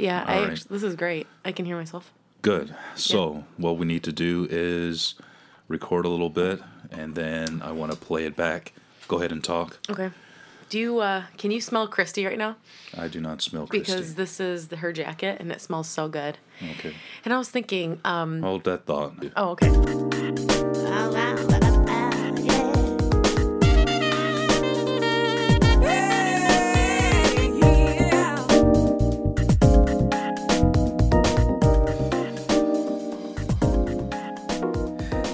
Yeah, I right. actu- this is great. I can hear myself. Good. So, what we need to do is record a little bit and then I want to play it back. Go ahead and talk. Okay. Do you uh can you smell Christy right now? I do not smell Christy. Because this is the, her jacket and it smells so good. Okay. And I was thinking, um Hold that thought. oh okay.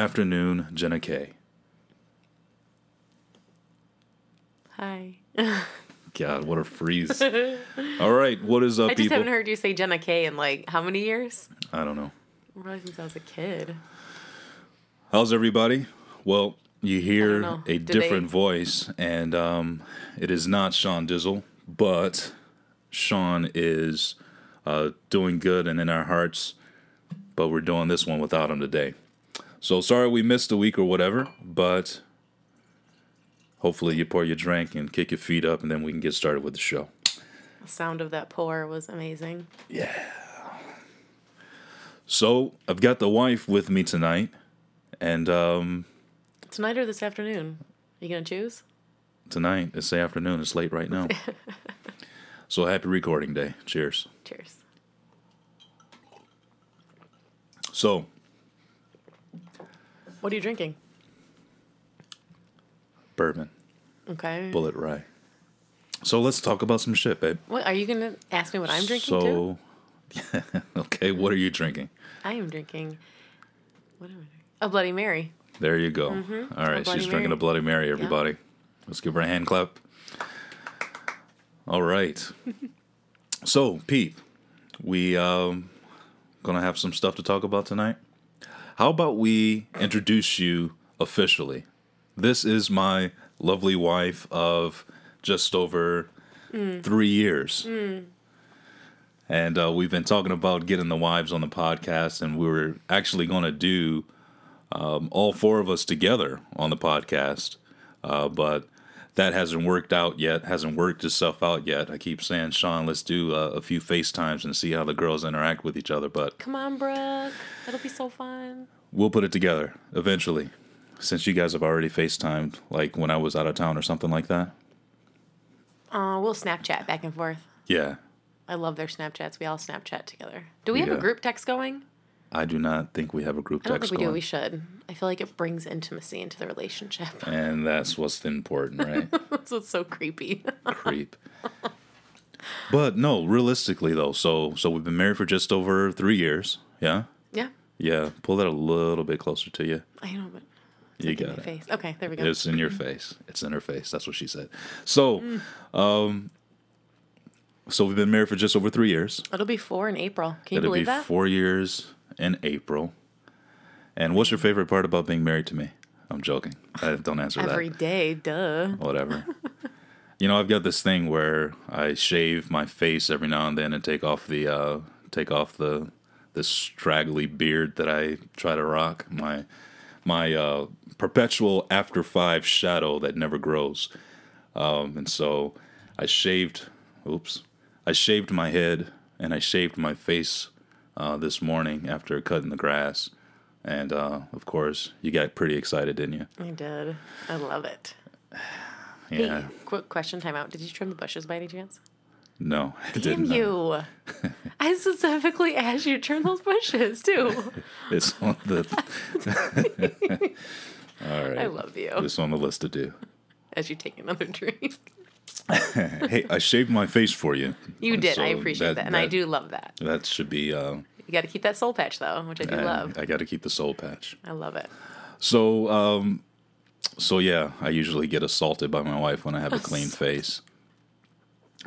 Afternoon, Jenna K. Hi. God, what a freeze. All right, what is up, I just people? haven't heard you say Jenna K in like how many years? I don't know. Probably since I was a kid. How's everybody? Well, you hear a Did different they- voice, and um, it is not Sean Dizzle, but Sean is uh, doing good and in our hearts, but we're doing this one without him today. So sorry we missed a week or whatever, but hopefully you pour your drink and kick your feet up, and then we can get started with the show. The sound of that pour was amazing. Yeah. So I've got the wife with me tonight, and um, Tonight or this afternoon? Are you gonna choose? tonight it's the afternoon. It's late right now. so happy recording day. Cheers. Cheers. So What are you drinking? bourbon, Okay. bullet rye. So let's talk about some shit, babe. What are you gonna ask me what I'm drinking too? so, okay, what are you drinking? I am drinking what am I drinking? A Bloody Mary. There you go. All right, Mm-hmm. She's drinking a Bloody Mary, everybody. Let's give her a hand clap. All right. so, Pete, we um gonna have some stuff to talk about tonight. How about we introduce you officially? This is my lovely wife of just over Mm. three years. And uh, we've been talking about getting the wives on the podcast, and we were actually going to do um, all four of us together on the podcast, uh, but that hasn't worked out yet. Hasn't worked itself out yet. I keep saying, Sean, let's do uh, a few FaceTimes and see how the girls interact with each other. But Come on, Brooke. That'll be so fun. we'll put it together eventually, since you guys have already FaceTimed, like when I was out of town or something like that. Uh, we'll Snapchat back and forth. Yeah, I love their Snapchats. We all Snapchat together. Do we have a group text going? I do not think we have a group text. I don't text think we do. We should. I feel like it brings intimacy into the relationship. and that's what's important, right? That's what's so creepy. creep. But no, realistically though, so so we've been married for just over three years. Yeah, yeah, yeah. Pull that a little bit closer to you. I know, but You in got it. face. Okay, there we go. It's in your face. It's in her face. That's what she said. So, um, so we've been married for just over three years. It'll be four in April. Can you It'll be believe that? four years in April. And what's your favorite part about being married to me? I'm joking. I don't answer that. Every day, duh. whatever. you know, I've got this thing where I shave my face every now and then and take off the uh, take off the the straggly beard that I try to rock. My my uh, perpetual after five shadow that never grows. Um, and so I shaved. Oops, I shaved my head and I shaved my face uh, this morning after cutting the grass. And uh, of course, you got pretty excited, didn't you? I did. I love it. Yeah. Hey, quick question time out. Did you trim the bushes by any chance? No, I Damn didn't. you. I specifically asked you to trim those bushes too. It's on the. All right. I love you. It's on the list to do. As you take another drink. Hey, I shaved my face for you. You did. I appreciate that, And I do love that. That should be. Uh, You got to keep that soul patch though, which I do I, love. I got to keep the soul patch. I love it. So, um, so yeah, I usually get assaulted by my wife when I have a clean face.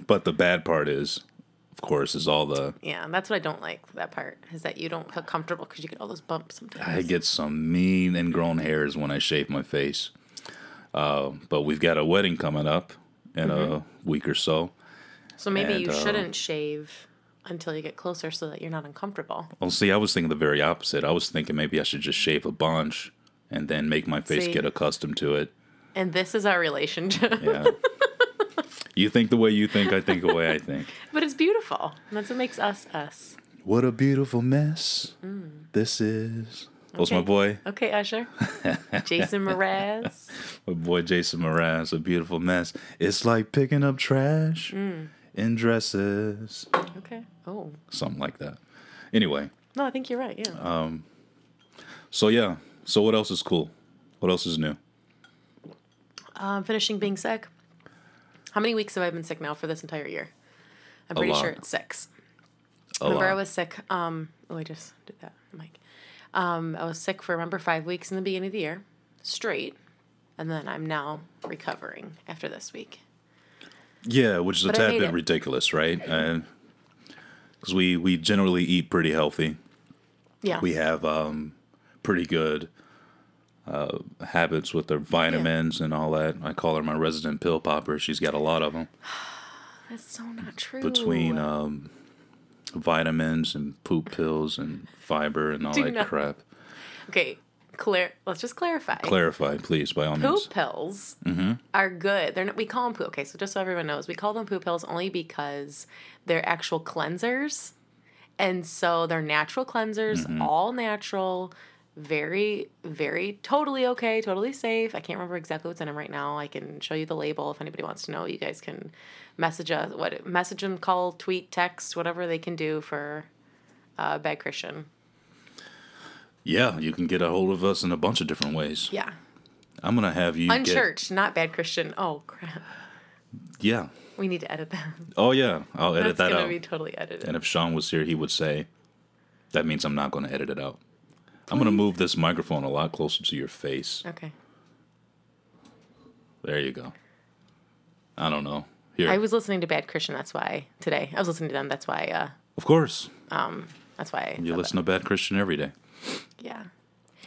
But the bad part is, of course, is all the Yeah, that's what I don't like. That part is that you don't feel comfortable because you get all those bumps sometimes. I get some mean ingrown hairs when I shave my face. Uh, but we've got a wedding coming up in Mm-hmm. a week or so. so maybe and, you uh, shouldn't shave until you get closer so that you're not uncomfortable. Well, see, I was thinking the very opposite. I was thinking maybe I should just shave a bunch and then make my face See? get accustomed to it. And this is our relationship. Yeah. you think the way you think, I think the way I think. but it's beautiful. That's what makes us us. What a beautiful mess this is. What's my Mm. Boy? Okay, Usher. Jason Mraz. My boy Jason Mraz, a beautiful mess. It's like picking up trash Mm. In dresses. Okay. Oh. Something like that. Anyway, No, I think you're right. Yeah. Um. so yeah. So what else is cool? What else is new? Um, finishing being sick. How many weeks have I been sick now for this entire year? I'm pretty sure it's six. A remember, I was sick. Um, oh, I just did that, Mike. Um, I was sick for remember five weeks in the beginning of the year, straight, and then I'm now recovering after this week. Yeah, which is a But I tad bit it. ridiculous, right? Because we we generally eat pretty healthy, Yeah. we have um, pretty good uh, habits with our vitamins and all that. I call her my resident pill popper. She's got a lot of them That's so not true. between um, vitamins and poop pills and fiber and all Do that not- crap. okay, clear. Let's just clarify. Clarify, please, by all means. Poop pills Mm-hmm. are good. They're not, we call them poop. Okay, so just so everyone knows, we call them poop pills only because they're actual cleansers, and so they're natural cleansers, Mm-hmm. all natural, very, very, totally okay, totally safe. I can't remember exactly what's in them right now. I can show you the label if anybody wants to know. You guys can message us, what message them, call, tweet, text, whatever they can do for uh, Bad Christian. Yeah, you can get a hold of us in a bunch of different ways. Yeah, I'm gonna have you get unchurched, not Bad Christian. Oh crap, yeah. we need to edit that. Oh yeah, I'll edit That's that out. be totally edited. And if Sean was here, he would say, "That means I'm not going to edit it out. I'm going to move this microphone a lot closer to your face. Okay. There you go. I don't know. Here, I was listening to Bad Christian. That's why today I was listening to them. That's why. Uh, of course, that's why. I you listen to Bad Christian every day, that. Yeah.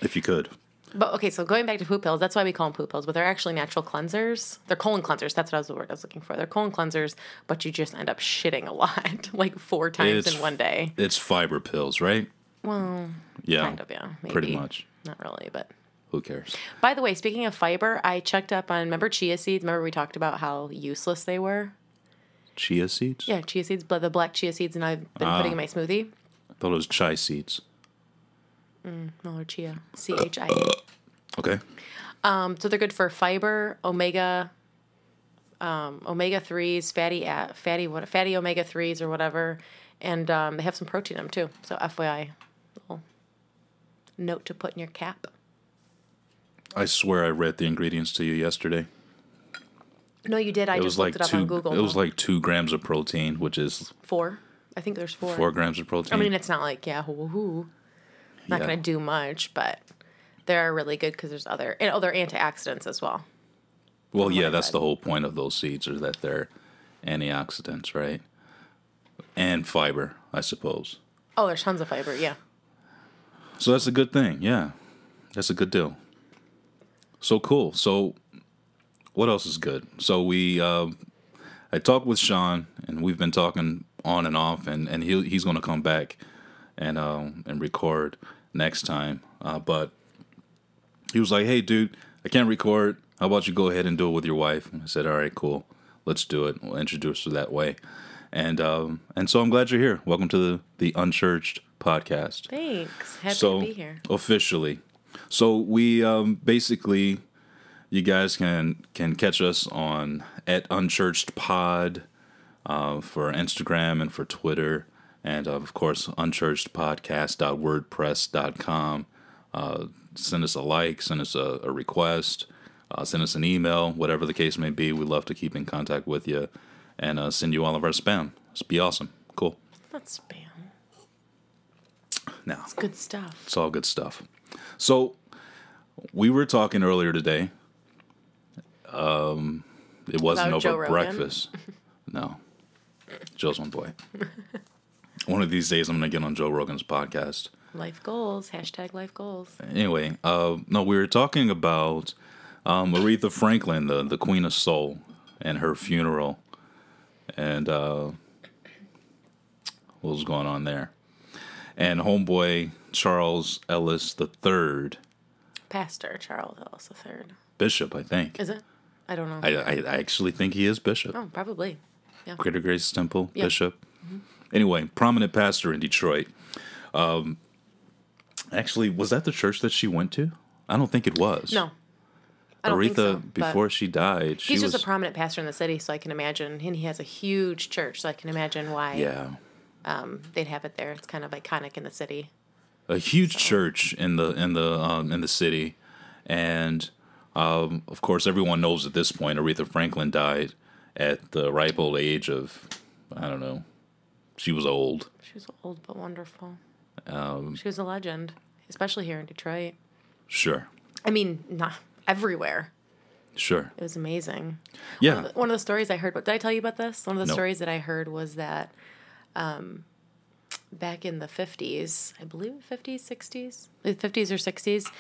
if you could. But okay, so going back to poop pills, that's why we call them poop pills. But they're actually natural cleansers. They're colon cleansers. That's what I was the word I was looking for. They're colon cleansers, but you just end up shitting a lot, like four times It's- in one day. It's fiber pills, right? Well, Yeah, kind of, yeah. Maybe. pretty much. Not really, but. Who cares? By the way, speaking of fiber, I checked up on. Remember chia seeds? Remember we talked about how useless they were? Chia seeds? Yeah, chia seeds, but the black chia seeds, and I've been Ah. putting in my smoothie. I thought it was chai seeds. No, they're chia. C H I A. Okay. Um, so they're good for fiber, omega, um, omega threes, fatty, a- fatty, what, fatty omega threes or whatever, and um, they have some protein in them too. So FYI, little note to put in your cap. I swear I read the ingredients to you yesterday. No, you did. I It just looked like it up two. on Google. It was like two grams of protein, which is four. I think there's four. four grams of protein. I mean, it's not like yeah, hoo hoo. Not Yeah. gonna do much, but they're really good because there's other and other antioxidants as well. Well, yeah, that's the whole point of those seeds, is that they're antioxidants, right? And fiber, I suppose. Oh, there's tons of fiber. Yeah. So that's a good thing. Yeah, that's a good deal. So cool. So what else is good? So we, uh, I talked with Sean, and we've been talking on and off, and and he he's going to come back and um and record next time. Uh, but he was like, "Hey, dude, I can't record. How about you go ahead and do it with your wife?" And I said, "All right, cool. Let's do it. We'll introduce her that way." And um and so I'm glad you're here. Welcome to the the Unchurched podcast Thanks. Happy so to be here. officially so we um basically you guys can can catch us on at unchurched pod uh, for instagram and for twitter and uh, of course unchurchedpodcast.wordpress.com uh, send us a like send us a, a request uh, send us an email whatever the case may be we love to keep in contact with you and uh, send you all of our spam it's be awesome cool That's spam. now It's good stuff. It's all good stuff. So we were talking earlier today It wasn't About over breakfast. No. Joe's one boy. One of these days, I'm going to get on Joe Rogan's podcast. Life goals. Hashtag life goals. Anyway, uh, no, we were talking about um, Aretha Franklin, the, the Queen of Soul, and her funeral. And uh, what was going on there? And homeboy Charles Ellis III, Pastor Charles Ellis III. Bishop, I think. Is it? I don't know. I, I, I actually think he is Bishop. oh, probably. Yeah. Greater Grace Temple Yeah. Bishop. Anyway, prominent pastor in Detroit. Um, actually, was that the church that she went to? I don't think it was. No. I Aretha, so, before she died, she He's was. just a prominent pastor in the city, so I can imagine. And he has a huge church, so I can imagine why yeah, um, they'd have it there. It's kind of iconic in the city. a huge church in the in the um, in the city, and um, of course, everyone knows at this point Aretha Franklin died at the ripe old age of I don't know. She was old. She was old but wonderful. Um, She was a legend, especially here in Detroit. sure, I mean, not everywhere. sure, It was amazing. yeah, One of the stories I heard, did I tell you about this? One of the No. stories that I heard was that um, back in the 50s, I believe 50s, 60s, the 50s or 60s,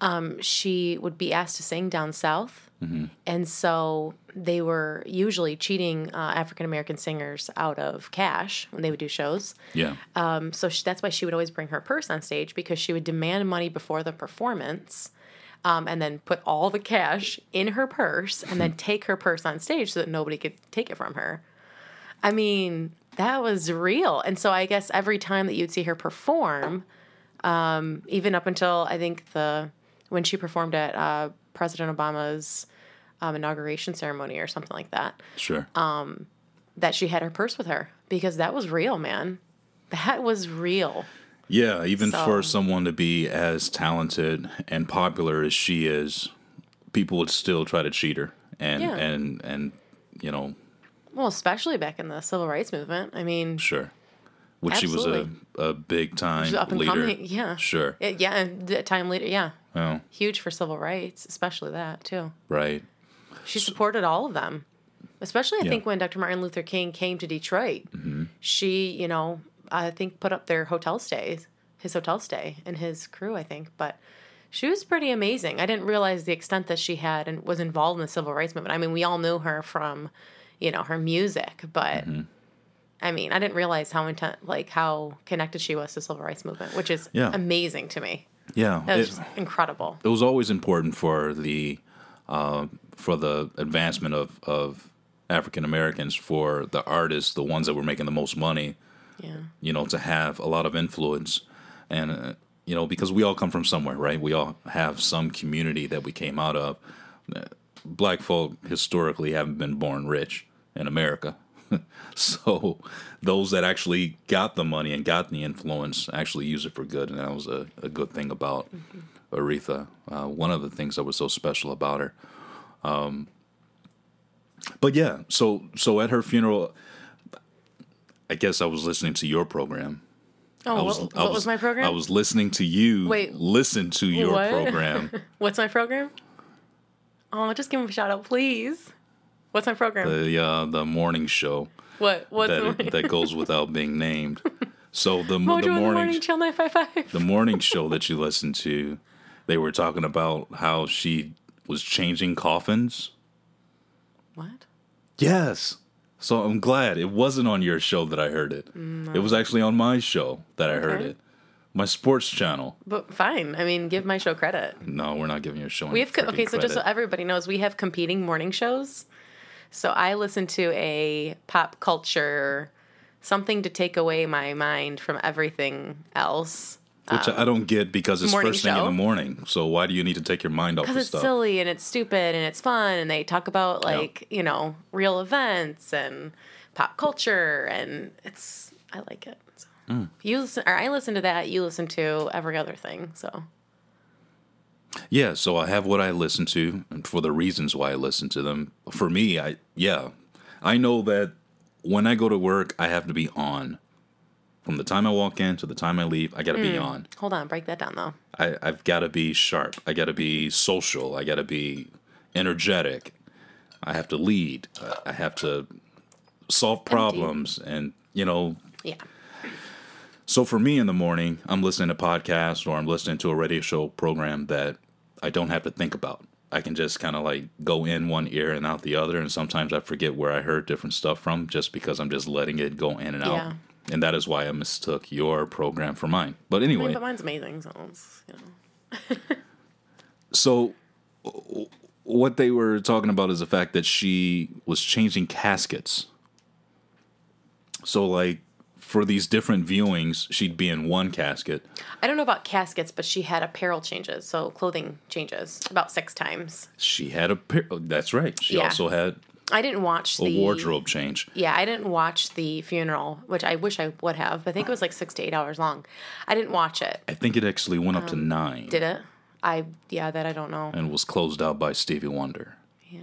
um, she would be asked to sing down south. And so they were usually cheating uh, African American singers out of cash when they would do shows. yeah, Um, so she, that's why she would always bring her purse on stage because she would demand money before the performance. Um, and then put all the cash in her purse and then take her purse on stage so that nobody could take it from her. I mean, that was real. And so I guess every time that you'd see her perform, um, even up until I think the when she performed at uh, President Obama's um, inauguration ceremony or something like that, sure. Um, that she had her purse with her because that was real, man. That was real. Yeah, even for someone to be as talented and popular as she is, people would still try to cheat her and Yeah. and and you know, Well, especially back in the civil rights movement. I mean, sure. Which she was a, a big time up and leader. coming. Yeah. Sure. It- yeah, time leader. yeah. Oh, Huge for civil rights, especially that, too. right. She supported all of them. Especially, I Yeah. think, when Dr. Martin Luther King came to Detroit, Mm-hmm. she, you know, I think put up their hotel stays, his hotel stay, and his crew, I think. But she was pretty amazing. I didn't realize the extent that she had and was involved in the civil rights movement. I mean, we all knew her from, you know, her music, but. Mm-hmm. I mean, I didn't realize how intent, like how connected she was to the civil rights movement, which is Yeah. amazing to me. Yeah. That was it- incredible. it was always important for the uh, for the advancement of of African Americans for the artists, the ones that were making the most money, Yeah. you know, to have a lot of influence, and uh, you know, because we all come from somewhere, right? We all have some community that we came out of. Black folk historically haven't been born rich in America. so those that actually got the money and got the influence actually use it for good, and that was a, a good thing about Aretha. Uh, one of the things that was so special about her. Um, but yeah, so so at her funeral, I guess I was listening to your program. Oh, I was, what, what was, my program? I was listening to you Wait, listen to your what? program. What's my program? Oh, just give him a shout out, please. What's my program? the uh, the morning show what? What's that that goes without being named. So the Mojo the in the morning morning, chill nine five five. the morning show that you listen to, they were talking about how she was changing coffins. What? Yes. So I'm glad it wasn't on your show that I heard it. It was actually on my show that I heard it. My sports channel. But fine. I mean, give my show credit. No, we're not giving your show. We any have co- okay. So just so everybody knows, we have competing morning shows. So I listen to a pop culture, something to take away my mind from everything else. which um, I don't get because it's first thing in the morning. So why do you need to take your mind off because it's stuff? silly and it's stupid and it's fun and they talk about like you know real events and pop culture and it's I like it. Mm. you listen or I listen to that. You listen to every other thing. So Yeah, so I have what I listen to, and for the reasons why I listen to them. For me, I yeah, I know that when I go to work, I have to be on. From the time I walk in to the time I leave, I got to be Mm. on. hold on, break that down though. I, I've got to be sharp. I got to be social. I got to be energetic. I have to lead. I have to solve problems, and you know. Yeah. So for me in the morning, I'm listening to podcasts or I'm listening to a radio show program that I don't have to think about. I can just kind of like go in one ear and out the other, and sometimes I forget where I heard different stuff from just because I'm just letting it go in and out. Yeah. And that is why I mistook your program for mine. But I mean, anyway, but mine's amazing, so you know. so what they were talking about is the fact that she was changing caskets. So like for these different viewings, she'd be in one casket. I don't know about caskets, but she had apparel changes, so clothing changes about six times. She had a pair. oh, That's right. She Yeah. also had I didn't watch a the wardrobe change. Yeah, I didn't watch the funeral, which I wish I would have. I think it was like six to eight hours long. I didn't watch it. I think it actually went up to nine Um, Did it? I yeah, that I don't know. and was closed out by Stevie Wonder. Yeah,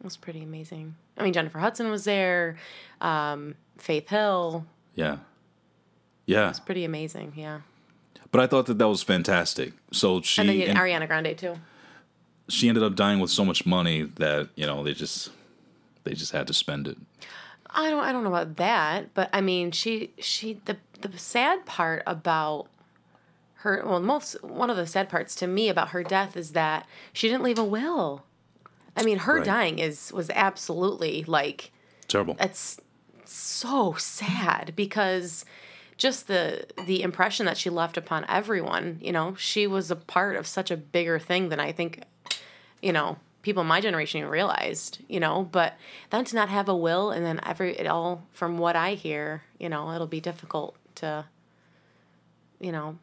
it was pretty amazing. I mean, Jennifer Hudson was there, um, Faith Hill. Yeah. Yeah. It's pretty amazing. Yeah, But I thought that that was fantastic. So she and then and Ariana Grande too. she ended up dying with so much money that, you know, they just they just had to spend it. I don't I don't know about that, but I mean she she the the sad part about her well most one of the sad parts to me about her death is that she didn't leave a will. I mean her Right. dying is was absolutely like Terrible. it's so sad because just the the impression that she left upon everyone, you know, she was a part of such a bigger thing than I think you know, people in my generation even realized, you know, but then to not have a will and then every it all from what I hear, you know, it'll be difficult to you know,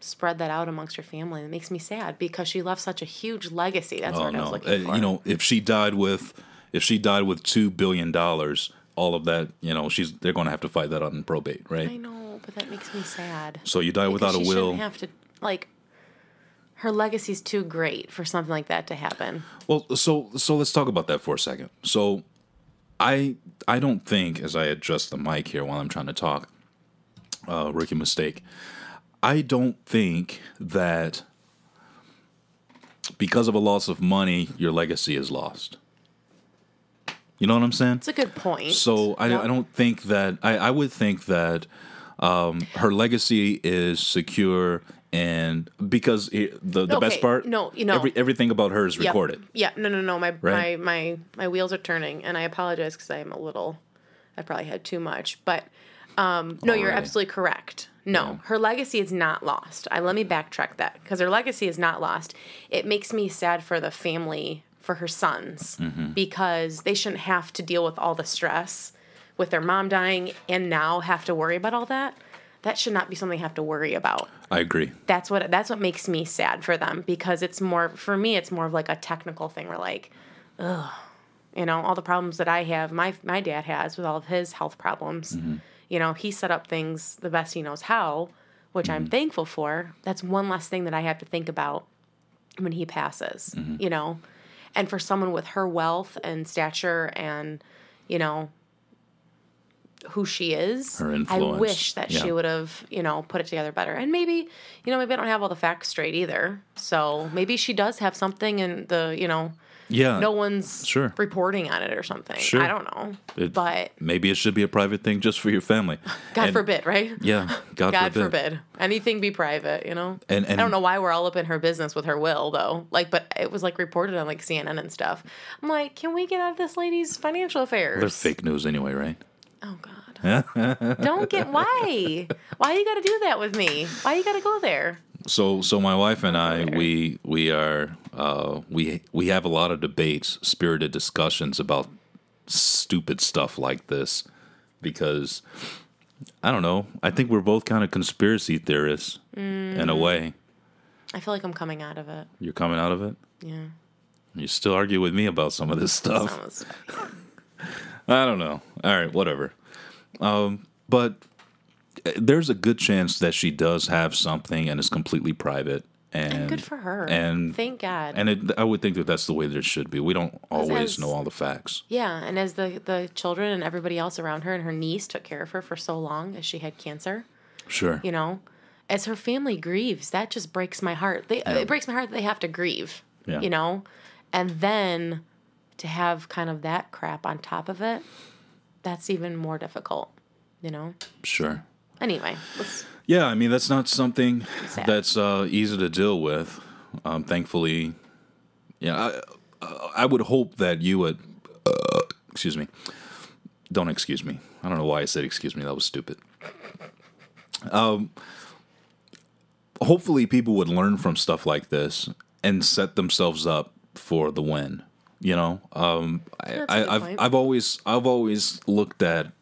spread that out amongst her family. It makes me sad because she left such a huge legacy. That's Oh what I was no! looking Uh, for. you know, if she died with if she died with two billion dollars, all of that, you know, she's they're going to have to fight that in probate, I know, but that makes me sad. So you die without a Because she will. shouldn't have to like her legacy's too great for something like that to happen. Well, so so let's talk about that for a second. So, I I don't think as I adjust the mic here while I'm trying to talk, uh, rookie mistake. I don't think that because of a loss of money, your legacy is lost. You know what I'm saying? It's a good point. So I, Yep. I don't think that I, I would think that um, her legacy is secure and because it, the the best part no, you know- every, everything about her is Yep. recorded. Yeah, no, no, no. My Right? my my my wheels are turning, and I apologize because I'm a little. I probably had too much, but um, no, you're Alrighty. absolutely correct. No, her legacy is not lost. I let me backtrack that because her legacy is not lost. It makes me sad for the family, for her sons, Mm-hmm. because they shouldn't have to deal with all the stress with their mom dying and now have to worry about all that. That should not be something they have to worry about. I agree. that's what that's what makes me sad for them because it's more for me it's more of like a technical thing where like ugh you know all the problems that i have my my dad has with all of his health problems. Mm-hmm. You know he set up things the best he knows how which i'm mm-hmm. thankful for. That's one less thing that i have to think about when he passes mm-hmm. you know and for someone with her wealth and stature and you know who she is Her i wish that she would have you know put it together better. And maybe you know maybe i don't have all the facts straight either. So maybe she does have something in the you know Yeah. no one's Sure. reporting on it or something Sure. i don't know It- but Maybe it should be a private thing just for your family. god And- forbid right Yeah. God, god forbid. forbid. anything be private you know And- i don't know why we're all up in her business with her will though like but it was like reported on like cnn and stuff i'm like can we get out of this lady's financial affairs They're fake news anyway, right? oh god don't get why why you gotta do that with me why you gotta go there So so my wife and I we we are uh, we we have a lot of debates, spirited discussions about stupid stuff like this because I don't know. I think we're both kind of conspiracy theorists in a way. i feel like i'm coming out of it You're coming out of it. yeah You still argue with me about some of this stuff. Of the stuff. I don't know. All right, whatever. Um, but there's a good chance that she does have something and it's completely private. And, good for her And thank god and it, I would think that that's the way that it should be. We don't always as- know all the facts. Yeah, and as the the children and everybody else around her and her niece took care of her for so long as she had cancer, Sure. you know, as her family grieves, that just breaks my heart. They Yeah. it breaks my heart that they have to grieve. Yeah. You know, and then to have kind of that crap on top of it, that's even more difficult, you know? Sure. Anyway, let's Yeah, I mean that's not something Sad. that's uh, easy to deal with. Um, thankfully, yeah, I, uh, I would hope that you would. Uh, excuse me. Don't excuse me. I don't know why I said excuse me. That was stupid. Um, hopefully, people would learn from stuff like this and set themselves up for the win. You know, um, I, That's a good I, I've point. I've always I've always looked at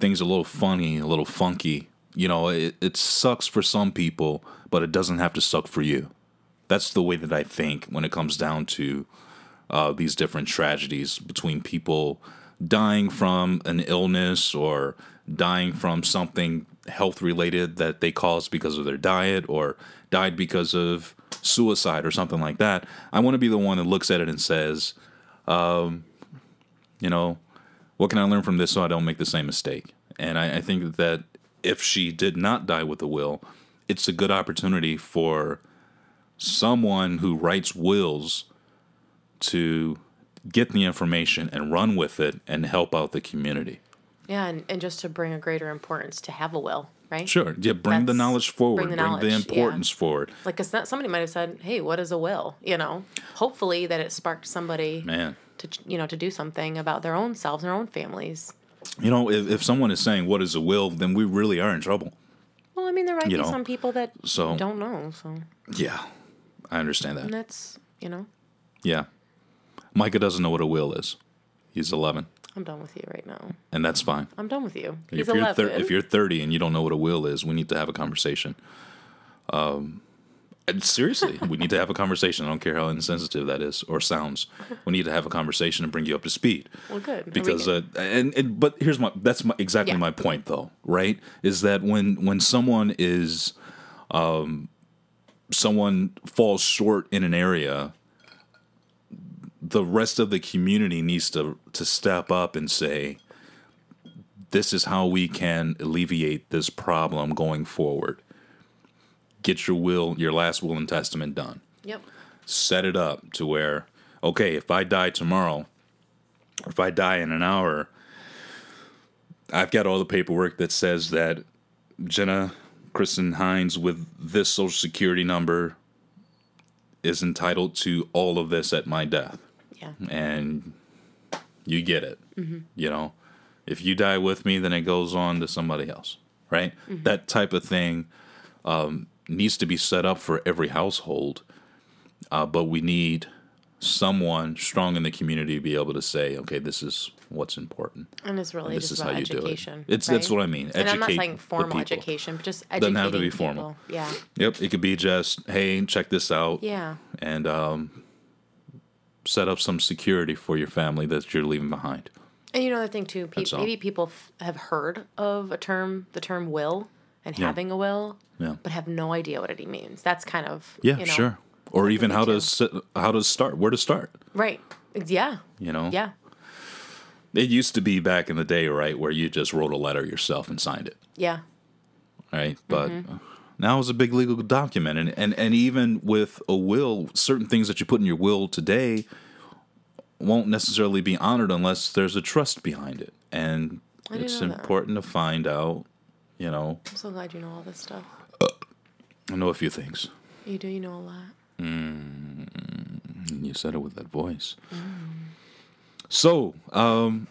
things a little funny, a little funky. You know, it, it sucks for some people, but it doesn't have to suck for you. That's the way that I think when it comes down to uh, these different tragedies between people dying from an illness or dying from something health related that they caused because of their diet or died because of suicide or something like that. I want to be the one that looks at it and says, um, you know, what can I learn from this so I don't make the same mistake? And I, I think that if she did not die with a will, it's a good opportunity for someone who writes wills to get the information and run with it and help out the community. yeah, and, and just to bring a greater importance to have a will, right? Sure. Yeah, bring the knowledge forward, bring bring the the, knowledge, yeah. importance forward. Like, cause that, somebody might have said, "Hey, what is a will?" You know, hopefully that it sparked somebody Man. To you know to do something about their own selves, their own families. You know, if, if someone is saying what is a will, then we really are in trouble. Well, I mean, there might You be know, some people that so- don't know, so Yeah. I understand and that. that's you know, Yeah. Micah doesn't know what a will is. He's 11, I'm done with you right now. and that's fine. I'm done with you. He's if you're eleven. thir- if you're 30 and you don't know what a will is, we need to have a conversation. Um, and seriously, we need to have a conversation. I don't care how insensitive that is or sounds. We need to have a conversation and bring you up to speed. well, good we Because uh, and, and but here's my that's my, exactly Yeah. my point though, right? Is that when when someone is um someone falls short in an area the rest of the community needs to to step up and say this is how we can alleviate this problem going forward get your will your last will and testament done. Yep, set it up to where okay if i die tomorrow or if i die in an hour i've got all the paperwork that says that jenna kristen hines with this social security number is entitled to all of this at my death. Yeah, and you get it. You know, if you die with me, then it goes on to somebody else, right? That type of thing um, needs to be set up for every household, uh, but we need someone strong in the community to be able to say, okay, this is what's important. and it's really This just is how you do it. education. It's that's what I mean. And I'm not saying formal education, but just education. Doesn't have to be people. formal. Yeah, Yep, it could be just, hey, check this out, yeah, and um, set up some security for your family that you're leaving behind. and you know the thing too. Pe- maybe people f- have heard of a term, the term will, and Yeah. having a will, Yeah. but have no idea what it means. That's kind of Yeah, you know, sure. Or even how to sit, how to start, where to start. right. Yeah, You know, yeah, It used to be back in the day, right, where you just wrote a letter yourself and signed it, yeah, right? But Mm-hmm. now it's a big legal document, and, and and even with a will, certain things that you put in your will today won't necessarily be honored unless there's a trust behind it, and it's know that. important to find out. You know, I'm so glad you know all this stuff. I know a few things. You do, you know a lot. And you said it with that voice. Mm. So, um,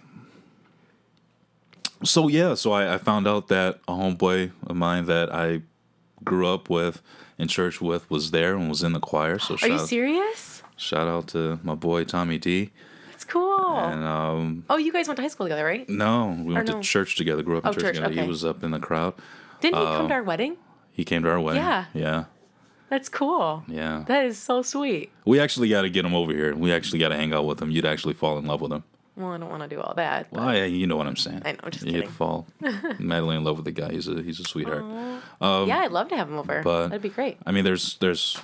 so yeah, so I, I found out that a homeboy of mine that I grew up with in church with was there and was in the choir. So Are you serious? shout out to my boy Tommy D. Cool. And um, oh, you guys went to high school together, right? no, we went no. to church together. Grew up in Oh, church, church, together. okay. He was up in the crowd. Didn't he Uh, come to our wedding? He came to our wedding. Yeah. yeah, That's cool. yeah. That is so sweet. we actually got to get him over here. We actually got to hang out with him. You'd actually fall in love with him. Well, I don't want to do all that. Well, yeah, you know what I'm saying. I know, just You'd kidding. fall madly in love with the guy. He's a he's a sweetheart. yeah, I'd love to have him over. Um, but- That'd be great. I mean, there's there's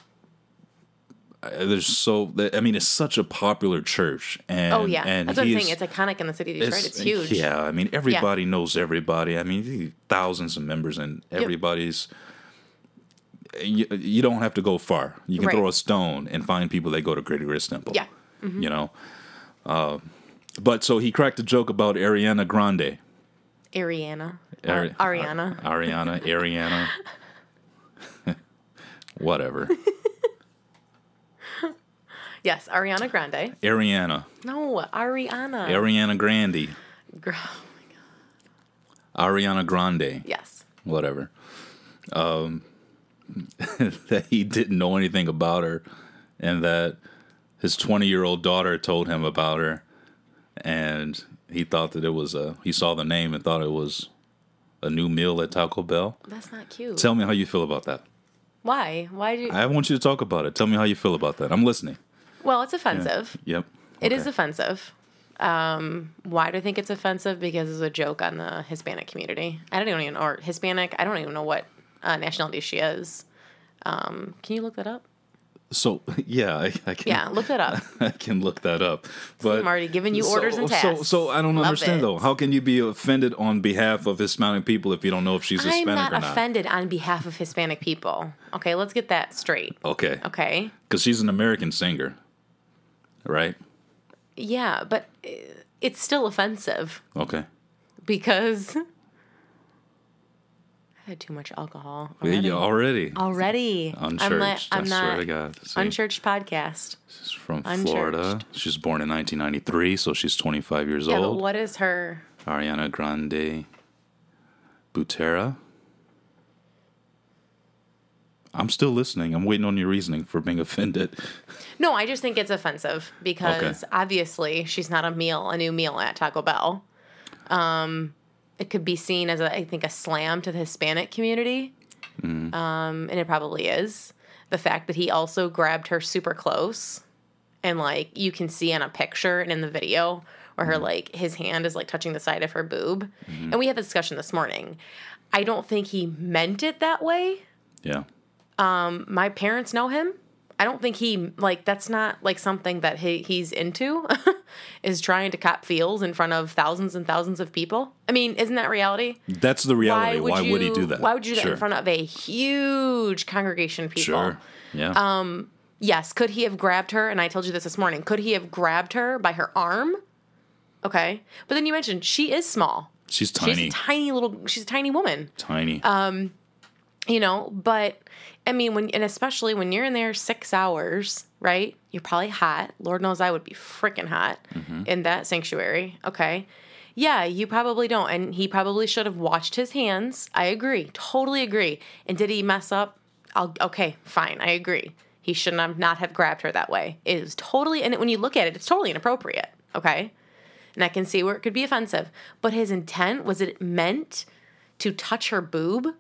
there's so I mean, it's such a popular church, and Oh yeah, and that's what I'm saying. is- It's iconic in the city of Detroit. It's, huge. Yeah, I mean, everybody knows everybody. I mean, thousands of members, and everybody's. You, you don't have to go far. You can Right. throw a stone and find people that go to Greater Grace Temple. Yeah. Mm-hmm. You know, uh, But so he cracked a joke about Ariana Grande. Ariana. Ari- Ariana. Ariana, Ariana. Whatever. yes, Ariana Grande. Ariana. No, Ariana. Ariana Grande. Gr- Ariana Grande. yes. Whatever. Um, that he didn't know anything about her and that his 20 year old daughter told him about her and he thought that it was a he saw the name and thought it was a new meal at Taco Bell. That's not cute. Tell me how you feel about that. Why? Why do you? I want you to talk about it. Tell me how you feel about that. I'm listening. Well, it's offensive. Yep. It is Okay. offensive. Um, why do I think it's offensive? Because it's a joke on the Hispanic community. I don't even or Hispanic. I don't even know what uh, nationality she is. Um, can you look that up? So yeah, I, I can. Yeah, look that up. I can look that up. But I'm already giving you orders and so, tasks. So, I don't Love understand it. though. How can you be offended on behalf of Hispanic people if you don't know if she's I'm Hispanic not or not? offended on behalf of Hispanic people. Okay, let's get that straight. Okay. Okay. Because she's an American singer, right? Yeah, but it's still offensive Okay. because I had too much alcohol already. Yeah, already. Already. Unchurched. I'm, not, I I'm swear not to God. See, unchurched podcast. she's from unchurched. Florida. She's born in 1993, so she's 25 years Yeah, but old. what is her? Ariana Grande Butera. I'm still listening. I'm waiting on your reasoning for being offended. No, I just think it's offensive because Okay. obviously she's not a meal, a new meal at Taco Bell. Um, it could be seen as a, I think, a slam to the Hispanic community, Mm-hmm. um, and it probably is. The fact that he also grabbed her super close, and like you can see in a picture and in the video where her like his hand is like touching the side of her boob, and we had the discussion this morning. I don't think he meant it that way. Yeah. My parents know him. I don't think he like that's not like something that he he's into is trying to cop feels in front of thousands and thousands of people. I mean, isn't that reality? That's the reality. Why would, you, he do that? Why would you do that in front of a huge congregation of people? Sure. Yeah. Um, Yes, could he have grabbed her? And I told you this this morning. Could he have grabbed her by her arm? Okay, but then you mentioned she is small. she's She's tiny. a tiny little. She's a tiny woman. tiny. Um, you know but i mean when and especially when you're in there six hours right? You're probably hot. Lord knows i would be freaking hot mm-hmm. in that sanctuary okay? Yeah you probably don't and he probably should have watched his hands. I agree totally agree. And did he mess up? I'll, okay fine i agree. He should not have not have grabbed her that way. It was totally and when you look at it it's totally inappropriate okay? And i can see where it could be offensive. But his intent was it meant to touch her boob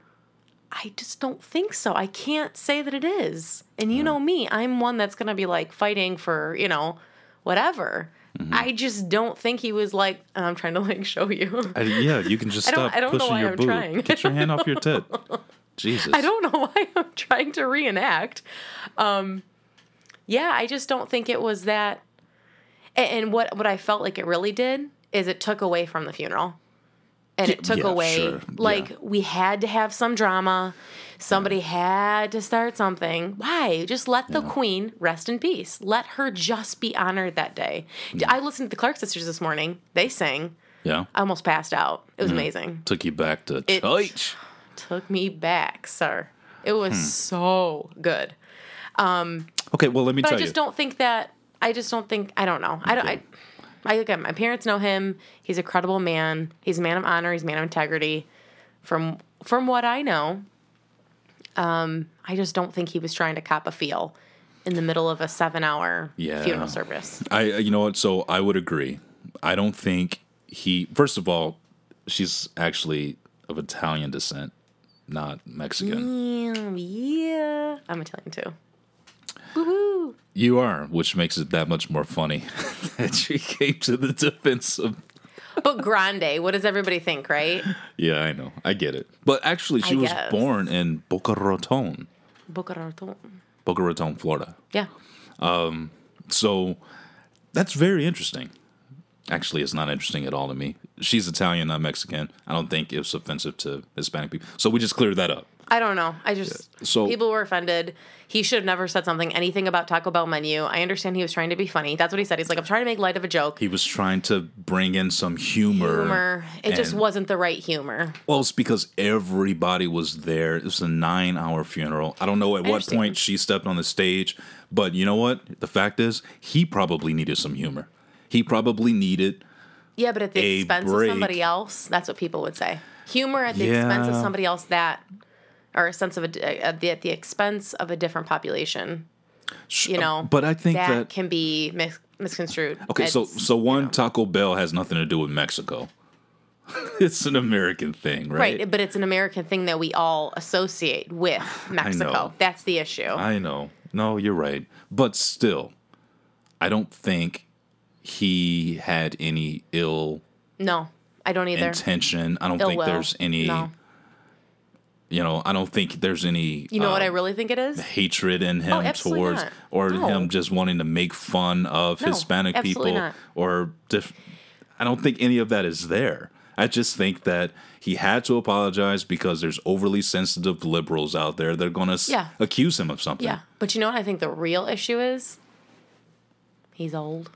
I just don't think so. I can't say that it is. And you know me, I'm one that's going to be like fighting for, you know, whatever. Mm-hmm. I just don't think he was like, I'm trying to like show you. I- yeah, you can just I don't- stop I don't know pushing why your I'm boob. trying. Get your hand off your tit. Jesus. I don't know why I'm trying to reenact. Um, yeah, I just don't think it was that. And, and what, what I felt like it really did is it took away from the funeral. And it took yeah, away, sure. like, Yeah. we had to have some drama. Somebody had to start something. Why? Just let the queen rest in peace. Let her just be honored that day. I listened to the Clark sisters this morning. They sang. Yeah. I almost passed out. It was amazing Took you back to It- church. took me back, sir. It was Hmm. so good. um, Okay, well, let me But tell I just you. don't think that. I just don't think. I don't know. I don't. I, I again, my parents know him. He's a credible man. He's a man of honor. He's a man of integrity. From from what I know, um, I just don't think he was trying to cop a feel in the middle of a seven hour Yeah. funeral service. I, you know what? So I would agree. I don't think he. First of all, she's actually of Italian descent, not Mexican. Yeah, yeah. I'm Italian too. Woohoo! You are, which makes it that much more funny that she came to the defense of. But grande. What does everybody think, right? Yeah, I know. I get it. But actually, she I was guess. born in Boca Raton, Boca Raton. Boca Raton, Florida. Yeah. Um, So that's very interesting. Actually, it's not interesting at all to me. She's Italian, not Mexican. I don't think it's offensive to Hispanic people. So we just cleared that up. I don't know. I just So- people were offended. He should have never said something anything about Taco Bell menu. I understand he was trying to be funny. That's what he said. He's like, I'm trying to make light of a joke. He was trying to bring in some humor. Humor. It just wasn't the right humor. Well, it's because everybody was there. It was a nine-hour funeral. I don't know at what understand. point she stepped on the stage, but you know what? The fact is, he probably needed some humor. He probably needed. Yeah, but at the expense break. of somebody else. That's what people would say. Humor at the expense of somebody else. That, or a sense of a at uh, the, at the expense of a different population. You know, but I think that, that can be mis- misconstrued. Okay, so It's- so one Taco Bell has nothing to do with Mexico. it's an American thing, right? right, but it's an American thing that we all associate with Mexico. That's the issue. I know. No, you're right. But still, I don't think he had any ill no, I don't either. intention. I don't Ill think will. there's any No. You know, I don't think there's any You know what I um, really think it is? hatred in him absolutely towards not. or No. him just wanting to make fun of No, Hispanic people not. or diff- I don't think any of that is there. I just think that he had to apologize because there's overly sensitive liberals out there that are going to Yeah. accuse him of something. Yeah, but you know what I think the real issue is? He's old.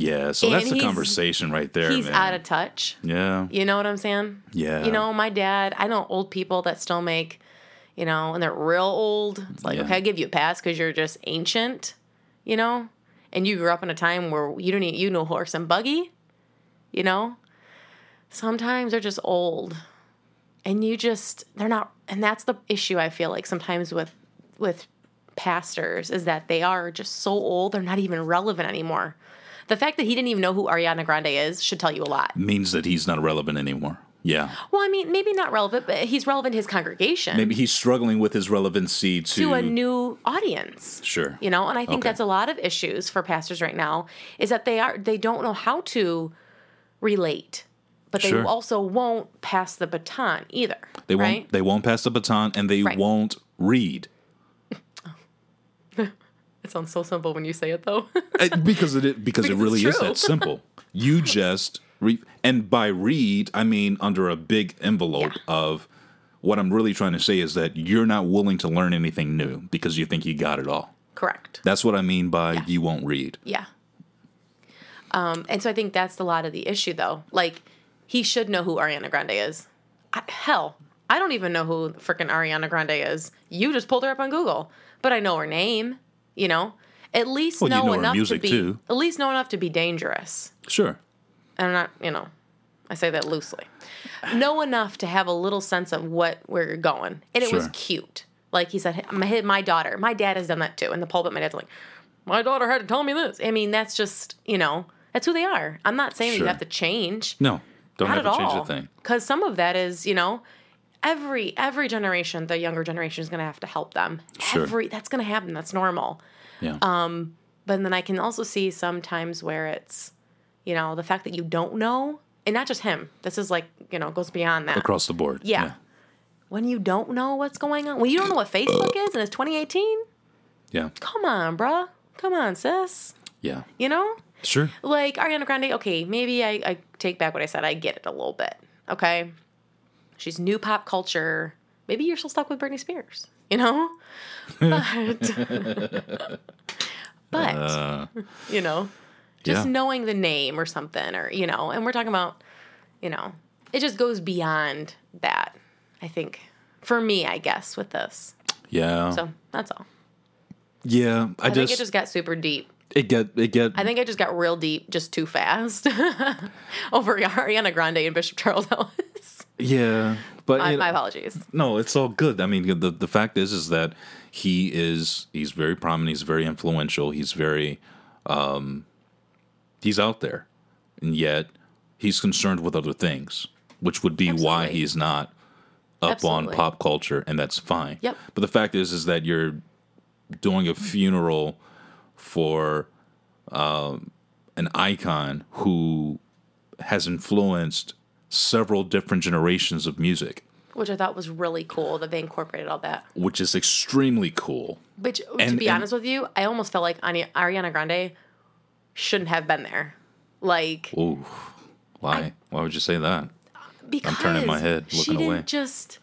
Yeah, so And that's the conversation right there, He's man. out of touch. yeah. You know what I'm saying? Yeah. You know, my dad, I know old people that still make, you know, and they're real old. It's like, Yeah. okay, I give you a pass because you're just ancient, you know? And you grew up in a time where you don't need, you know, horse and buggy, you know? Sometimes they're just old. And you just, they're not, and that's the issue I feel like sometimes with, with pastors is that they are just so old, they're not even relevant anymore. The fact that he didn't even know who Ariana Grande is should tell you a lot. Means that he's not relevant anymore. Yeah. Well, I mean, maybe not relevant, but he's relevant to his congregation. Maybe he's struggling with his relevancy to, to a new audience. Sure. You know, and I think Okay. that's a lot of issues for pastors right now is that they are they don't know how to relate. But they Sure. also won't pass the baton either. They won't right? they won't pass the baton and they Right. won't read. It sounds so simple when you say it though. Uh, because it because, Because it really is that simple. You just read, and by read I mean under a big envelope Yeah. of what I'm really trying to say is that you're not willing to learn anything new because you think you got it all. Correct. That's what I mean by you won't read. Yeah. Um, and so I think that's a lot of the issue, though. Like, he should know who Ariana Grande is. I, hell, I don't even know who freaking Ariana Grande is. You just pulled her up on Google, but I know her name. You know, at least Well, you know, know enough to be too. at least know enough to be dangerous. Sure. And I'm not, you know, I say that loosely. know enough to have a little sense of what where you're going, and it was cute. Like he said, my my daughter, my dad has done that too. In the pulpit, my dad's like, my daughter had to tell me this. I mean, that's just you know, that's who they are. I'm not saying that Sure. you have to change. No, don't not have to change all. a thing. Because some of that is, you know, every every generation, the younger generation is going to have to help them. Sure. Every that's going to happen. That's normal. Yeah. Um, But then I can also see sometimes where it's, you know, the fact that you don't know, and not just him. This is like, you know, goes beyond that. Across the board. Yeah. When you don't know what's going on, when you don't know what Facebook is and it's 2018, Yeah. come on, bruh. Come on, sis. Yeah. You know? Sure. Like Ariana Grande, okay, maybe I, I take back what I said. I get it a little bit. Okay. She's new pop culture. Maybe you're still stuck with Britney Spears, you know? But, but Uh, you know, just Yeah. knowing the name or something, or, you know, and we're talking about, you know, it just goes beyond that, I think, for me, I guess, with this. yeah. So that's all. yeah. I, I, just, think it just got super deep. it get it get I think I just got real deep just too fast over Ariana Grande and Bishop Charles Ellis. Yeah. But my, it- my apologies. No, it's all good. I mean, the the fact is is that he is he's very prominent. He's very influential. He's very um, he's out there, and yet he's concerned with other things, which would be why he's not up Absolutely. on pop culture, and that's fine. Yep. But the fact is is that you're doing a funeral for um, an icon who has influenced several different generations of music Which I thought was really cool that they incorporated all that. which is extremely cool. Which, to be and- honest with you, I almost felt like Ariana Grande shouldn't have been there. Like, Ooh, why? why would you say that? because I'm turning my head, she looking didn't away. just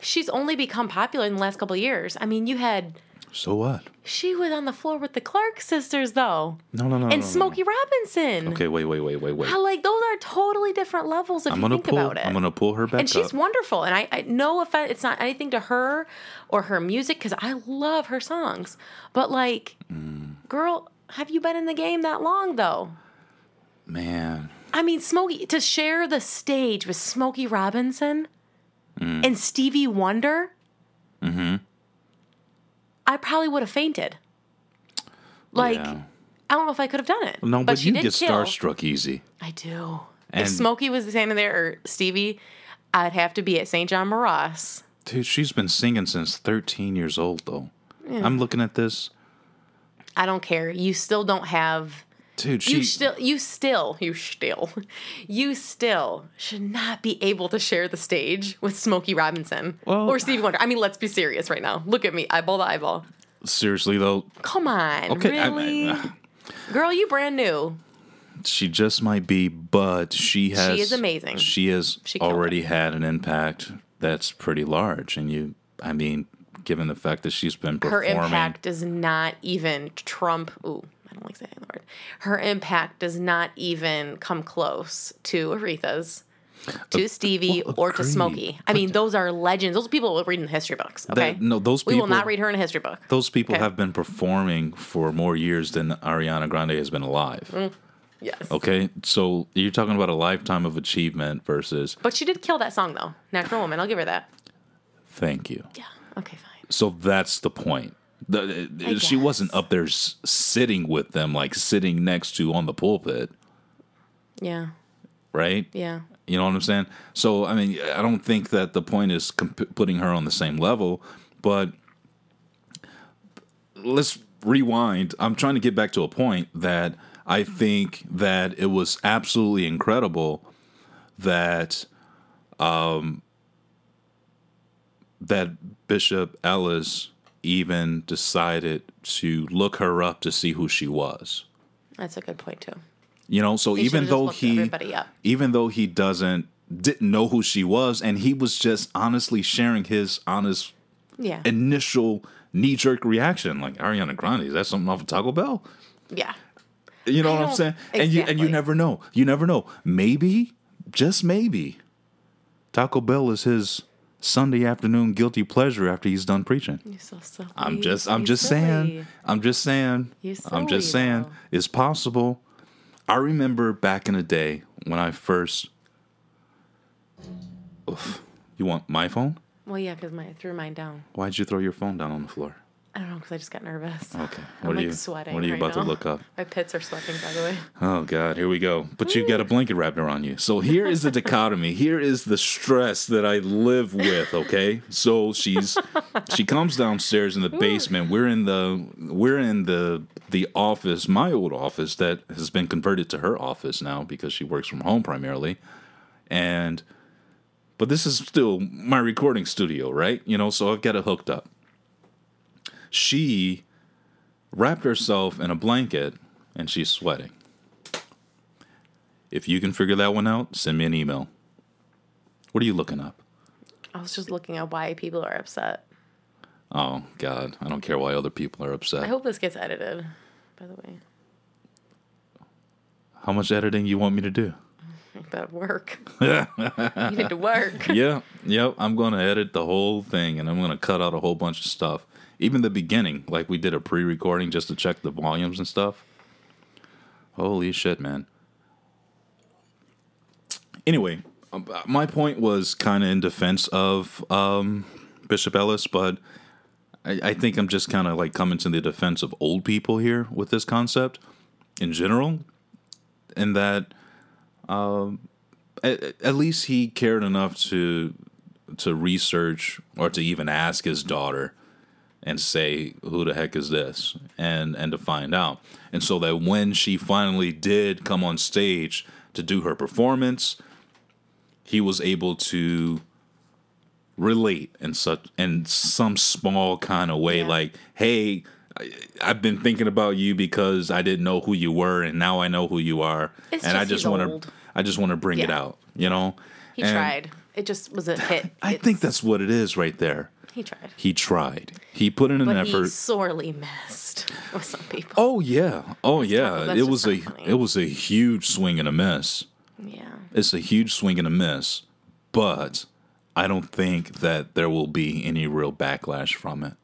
she's only become popular in the last couple of years. I mean, you had So what? she was on the floor with the Clark sisters though, No, no, no. no, and no, Smokey Robinson. Okay, wait, wait, wait, wait, wait. How, like those are totally different levels if I'm you gonna think pull. about it. I'm gonna pull her back and she's up. wonderful. And I, I no offense, it's not anything to her or her music because I love her songs. But like, Mm. girl, have you been in the game that long though? Man, I mean, Smokey to share the stage with Smokey Robinson Mm. and Stevie Wonder. Mm-hmm. I probably would have fainted. Like, yeah. I don't know if I could have done it. no, but, she you get kill. starstruck easy. I do. And- if Smokey was standing there or Stevie, I'd have to be at St. John Moross. Dude, she's been singing since 13 years old, though. I'm looking at this. I don't care. You still don't have. Dude, You still, you still, you still, you still should not be able to share the stage with Smokey Robinson Well- or Stevie Wonder. I mean, let's be serious right now. Look at me, eyeball to eyeball. seriously, though, Come on, Okay, I- really, I- girl, you brand new. she just might be, but she has. She is amazing. She has She already had an impact that's pretty large. And you, I mean, given the fact that she's been performing Her impact does not even trump. Ooh, I don't like saying the word. Her impact does not even come close to Aretha's. To Stevie well, or to. Smokey. I mean, those are legends. Those people will read in history books. Okay, no, those we will not read her in a history book. Those people Okay. have been performing for more years than Ariana Grande has been alive. Mm. Yes. Okay, so you're talking about a lifetime of achievement versus But she did kill that song though. Natural Woman. I'll give her that. thank you. Yeah. Okay, fine. So that's the point. The, she wasn't up there s- sitting with them, like sitting next to on the pulpit, Yeah. right? Yeah. You know what I'm saying? So I mean, I don't think that the point is comp- putting her on the same level, but let's rewind. I'm trying to get back to a point that I think that it was absolutely incredible that um that Bishop Ellis even decided to look her up to see who she was. That's a good point too. You know, so He even though he even though he doesn't didn't know who she was and he was just honestly sharing his honest Yeah. initial knee jerk reaction like Ariana Grande is that something off of Taco Bell yeah. you know I what I'm saying and you and you never know you never know maybe just maybe Taco Bell is his Sunday afternoon guilty pleasure after he's done preaching You're so silly. I'm just I'm You're just silly. saying I'm just saying You're I'm just saying though. it's possible. I remember back in the day when I first Oof. You want my phone? Well, yeah, because my I threw mine down. Why'd you throw your phone down on the floor? I don't know because I just got nervous. Okay. I'm What are like you sweating. What are you right about now. to look up? My pits are sweating, by the way. Oh God, here we go. But you've got a blanket wrapped around you. So here is the dichotomy. Here is the stress that I live with. Okay, so she's she comes downstairs in the basement. We're in the we're in the the office, my old office that has been converted to her office now because she works from home primarily, and but this is still my recording studio, right? You know, so I've got it hooked up. She wrapped herself in a blanket and she's sweating. If you can figure that one out, send me an email. What are you looking up? I was just looking at why people are upset. Oh God, I don't care why other people are upset. I hope this gets edited, by the way. How much editing you want me to do? Better work. you need to work. yeah, yep. I'm going to edit the whole thing, and I'm going to cut out a whole bunch of stuff. Even the beginning, like we did a pre-recording just to check the volumes and stuff. Holy shit, man. Anyway, um, my point was kind of in defense of um, Bishop Ellis, but I, I think I'm just kind of like coming to the defense of old people here with this concept in general, in that at, at least he cared enough to to research or to even ask his daughter and say who the heck is this and and to find out and so that when she finally did come on stage to do her performance he was able to relate in such in some small kind of way Yeah. like hey I- I've been thinking about you because I didn't know who you were, and now I know who you are, It's and I just just want to, I just want to bring it out, you know. He And tried. It just was a hit. I It's- think that's what it is right there. He tried. He tried. He put in an But effort. he sorely missed with some people. Oh yeah. Oh yeah. it was a funny. it was a huge swing and a miss. Yeah. It's a huge swing and a miss, but I don't think that there will be any real backlash from it.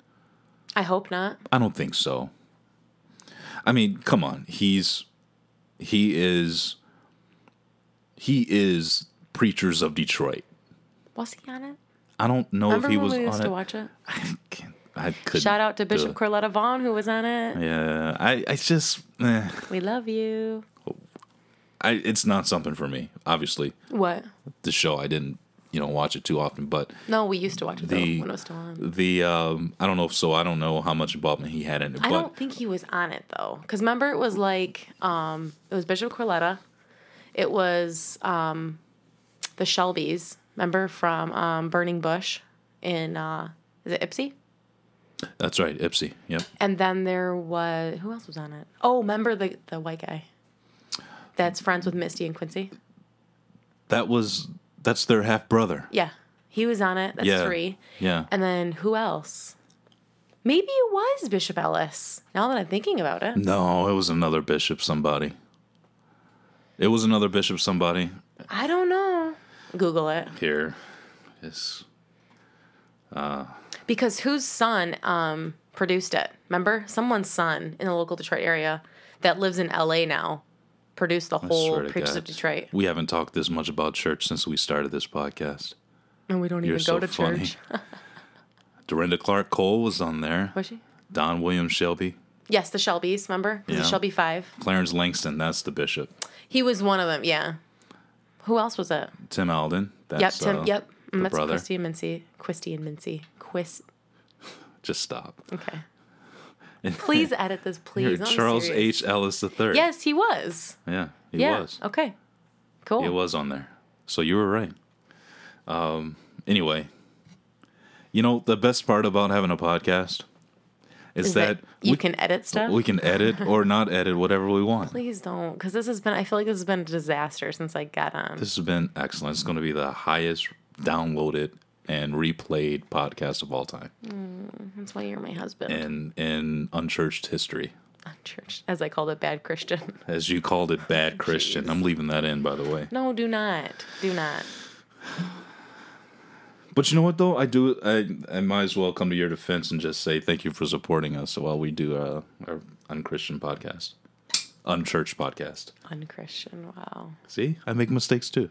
I hope not. I don't think so. I mean, come on. He's he is he is preachers of Detroit. Was he on it? I don't know if he was we used on to it. watch it? I can't. I couldn't. Shout out to Bishop. Corletta Vaughn who was on it. Yeah, I. I just. Eh, We love you. I. It's not something for me. Obviously, What? the show I didn't. You know, watch it too often, but No, we used to watch it though The- when it was still on. the um, I don't know if so. I don't know how much involvement he had in it, I but don't think he was on it though, because remember it was like um, it was Bishop Corletta, it was um, the Shelbys. Remember from um, Burning Bush in uh, is it Ypsi? that's right, Ypsi. Yep. And then there was who else was on it? Oh, remember the the white guy that's friends with Misty and Quincy. That was that's their half brother. Yeah, he was on it. That's Yeah. three. Yeah. And then who else? Maybe it was Bishop Ellis. Now that I'm thinking about it. No, it was another bishop. Somebody. It was another bishop. Somebody I don't know. Google it. here. Yes. Because whose son um, produced it? Remember? Someone's son in the local Detroit area that lives in LA now produced the whole swear Preachers God. of Detroit. We haven't talked this much about church since we started this podcast. And we don't You're even so go to funny. church. Dorinda Clark Cole was on there. Was she? Don Williams Shelby. Yes, the Shelbys, remember? It Yeah. The Shelby Five. Clarence Langston, that's the bishop. He was one of them, yeah. Who else was it? Tim Alden. That's, yep, Tim. uh, yep. the That's brother. Christy and Mincy. Quisty and Mincy. Quis. Just stop. Okay. Please edit this, please. Charles. H. Ellis III. Yes, he was. Yeah, he yeah. was. Okay. Cool. He was on there. So you were right. Um, anyway, you know, the best part about having a podcast is, Is that, that you we, can edit stuff? we can edit or not edit whatever we want. Please don't, because this has been. I feel like this has been a disaster since I got on. This has been excellent. It's going to be the highest downloaded and replayed podcast of all time mm, That's why you're my husband. in in unchurched history. Church, as I called it, bad Christian. As you called it, bad Christian. I'm leaving that in, by the way. No, do not, do not. But you know what, though? I do. I, I might as well come to your defense and just say thank you for supporting us while we do uh, our unchristian podcast, unchurched podcast. Unchristian. Wow. See, I make mistakes too.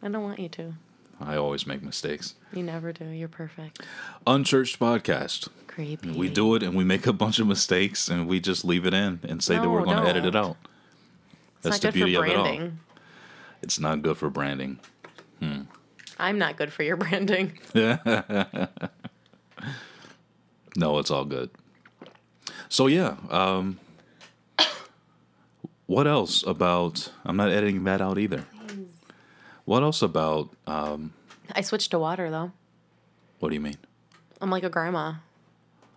I don't want you to. I always make mistakes. You never do. You're perfect. Unchurched podcast. Creepy. We do it and we make a bunch of mistakes and we just leave it in and say that we're going to edit it out. It's That's the good beauty for of it all. branding. It's not good for branding. I'm not good for your branding. Yeah. No, it's all good. So yeah, um, what else about? I'm not editing that out either. What else about? Um, I switched to water though. what do you mean? I'm like a grandma.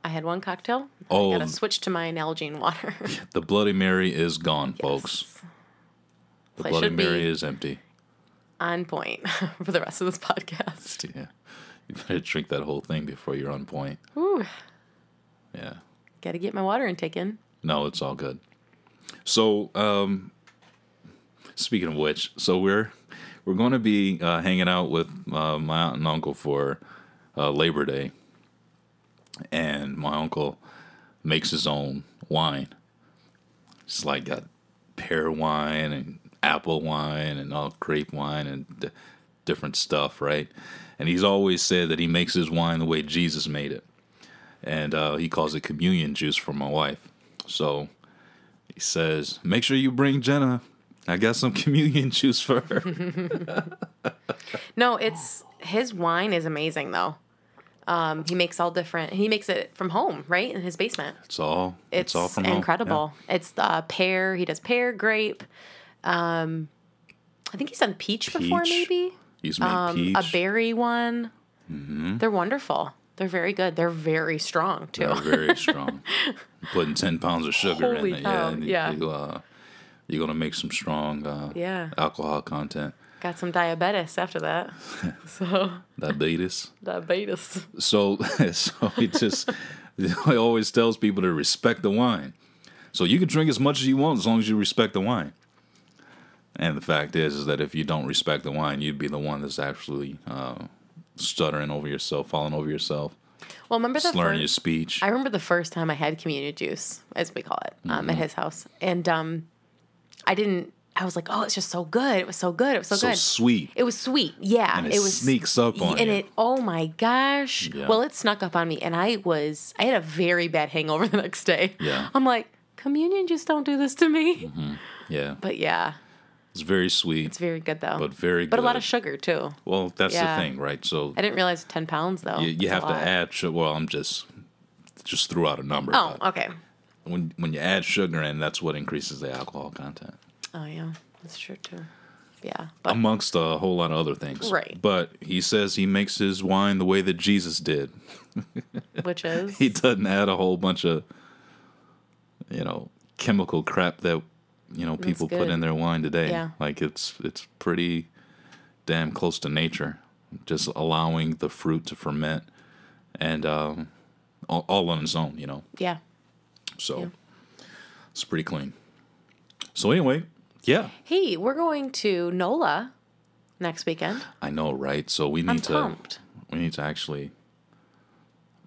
I had one cocktail. Oh. I gotta switch to my Nalgene water. The Bloody Mary is gone, folks. The I Bloody should be- Mary is empty. On point for the rest of this podcast. Yeah, you better drink that whole thing before you're on point. Ooh, Yeah. gotta get my water intake in. No, it's all good. So, um, speaking of which, so we're we're going to be uh, hanging out with uh, my aunt and uncle for uh, Labor Day, and my uncle makes his own wine. It's like got pear wine and apple wine and all grape wine and d- different stuff, right? And he's always said that he makes his wine the way Jesus made it and uh, he calls it communion juice for my wife. So he says, "Make sure you bring Jenna. I got some communion juice for her." No, it's his wine is amazing though. Um, he makes all different. He makes it from home, right in his basement. It's all. It's, It's, all from home. incredible. It's the pear. He does pear, grape. Um, I think he's done peach, before, maybe. He's made Um, peach. a berry one. They're wonderful. They're very good. They're very strong too. They're very strong. Putting ten pounds of sugar Holy in it. Yeah. yeah. You, uh, you're gonna make some strong uh, Yeah. alcohol content. Got some diabetes after that. So Diabetes. diabetes. So, so he just he always tells people to respect the wine. So you can drink as much as you want as long as you respect the wine. And the fact is, is that if you don't respect the wine, you'd be the one that's actually uh, stuttering over yourself, falling over yourself, Well, remember the slurring fir- your speech. I remember the first time I had communion juice, as we call it, um, Mm-hmm. at his house, and um, I didn't. I was like, "Oh, it's just so good! It was so good! It was so, good. so good! sweet. It was sweet, yeah. And it was sneaks up on and you. it. Oh my gosh! Yeah. Well, it snuck up on me, and I was. I had a very bad hangover the next day. Yeah. I'm like, communion just don't do this to me. Yeah, But yeah, it's very sweet, it's very good though. but very good. but a lot of sugar too. well, that's Yeah. the thing, right? So I didn't realize ten pounds though. you, you That's a have to lot. add sugar. Well, I'm just just threw out a number. Oh, but okay. when when you add sugar in, that's what increases the alcohol content. Oh yeah, that's true too. Yeah, but amongst a whole lot of other things. Right. But he says he makes his wine the way that Jesus did. which is He doesn't add a whole bunch of, you know, chemical crap that you know people put in their wine today. Yeah. Like it's it's pretty damn close to nature, just allowing the fruit to ferment and um, all, all on its own. You know, yeah. so Yeah. it's pretty clean. So anyway, yeah, Hey, we're going to NOLA next weekend. I know, right? So we need I'm to. pumped. we need to actually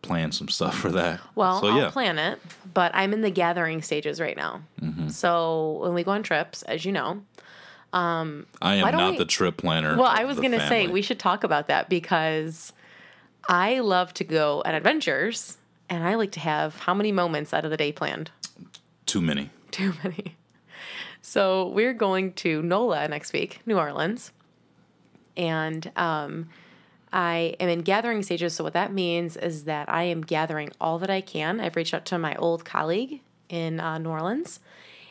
plan some stuff for that. Well, so I'll yeah, plan it, but I'm in the gathering stages right now. Mm-hmm. So when we go on trips, as you know, I am don't we- the trip planner. well, I was going to say we should talk about that because I love to go on adventures and I like to have how many moments out of the day planned? too many. Too many. So we're going to NOLA next week, New Orleans. And um, I am in gathering stages. So what that means is that I am gathering all that I can. I've reached out to my old colleague in uh, New Orleans.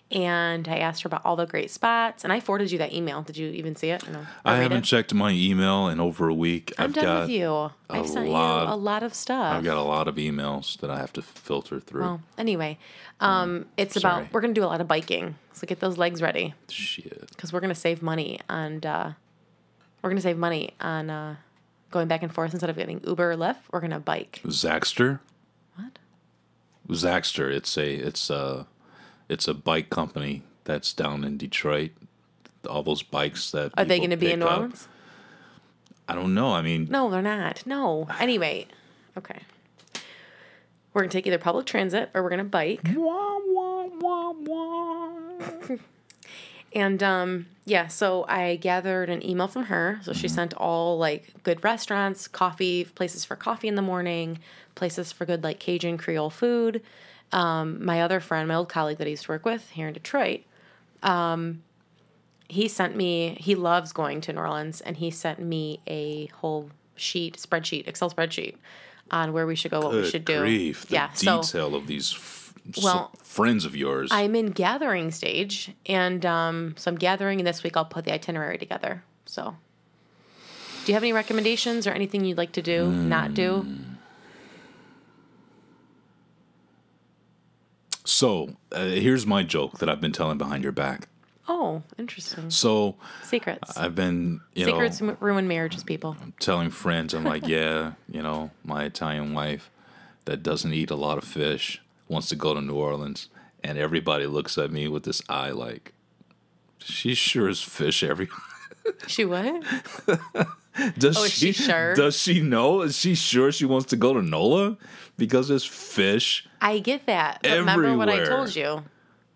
And I asked her about all the great spots. And I forwarded you that email. Did you even see it? No. I haven't it? checked my email in over a week. I'm have done got with you. I've sent lot- you a lot of stuff. I've got a lot of emails that I have to filter through. well, anyway, um, it's Sorry. about we're gonna do a lot of biking. So get those legs ready. Shit. because we're gonna save money and uh, we're gonna save money on uh, going back and forth instead of getting Uber or Lyft. We're gonna bike. Zaxter. What? Zaxter. It's a it's a it's a bike company that's down in Detroit. All those bikes that Are they gonna be in New. Orleans? I don't know. I mean, No, they're not. No. Anyway, okay. We're gonna take either public transit or we're gonna bike. wah, wah, wah, wah. And um, yeah, so I gathered an email from her. So she sent all like good restaurants, coffee places for coffee in the morning, places for good like Cajun Creole food. Um, my other friend, my old colleague that I used to work with here in Detroit, um, he sent me. He loves going to New Orleans, and he sent me a whole sheet, spreadsheet, Excel spreadsheet on where we should go, what we should do. grief, the yeah, so detail of these Well, friends of yours. I'm in gathering stage, and um, so I'm gathering, and this week I'll put the itinerary together. So, do you have any recommendations or anything you'd like to do, not do? so uh, here's my joke that I've been telling behind your back. Oh, interesting. So Secrets. I've been, you Secrets know, ruin marriages, people. telling friends, I'm like, yeah, you know, my Italian wife that doesn't eat a lot of fish wants to go to New Orleans, and everybody looks at me with this eye like, she sure is fish every. She what? Does Oh, is she sure? Does she know? Is she sure she wants to go to NOLA because there's fish? I get that. Remember what I told you.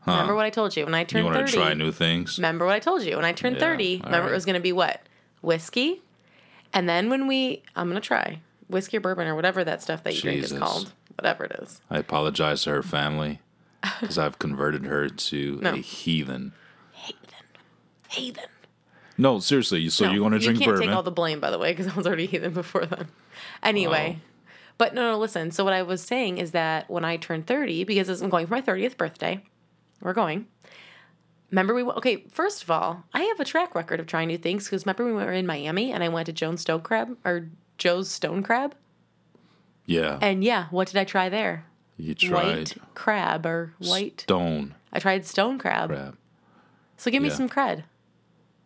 Remember what I told you when I turned. You want to 30. try new things? Remember what I told you when I turned Yeah, 30. all Remember right. it was going to be what? Whiskey. And then when we, I'm going to try whiskey or bourbon or whatever that stuff that you drink is called. Whatever it is. I apologize to her family because I've converted her to No. a heathen. Heathen. Heathen. No, seriously. So No, you want to drink You can't bourbon? take all the blame, by the way, because I was already heathen before then. Anyway, but no, no, listen. So what I was saying is that when I turned thirty, because I'm going for my thirtieth birthday, we're going. Remember we went, okay. First of all, I have a track record of trying new things because remember we were in Miami and I went to Jones Stone Crab or Joe's Stone Crab, yeah, and yeah, what did I try there? you tried White crab or white. stone I tried stone crab. crab. So give me Yeah. some cred.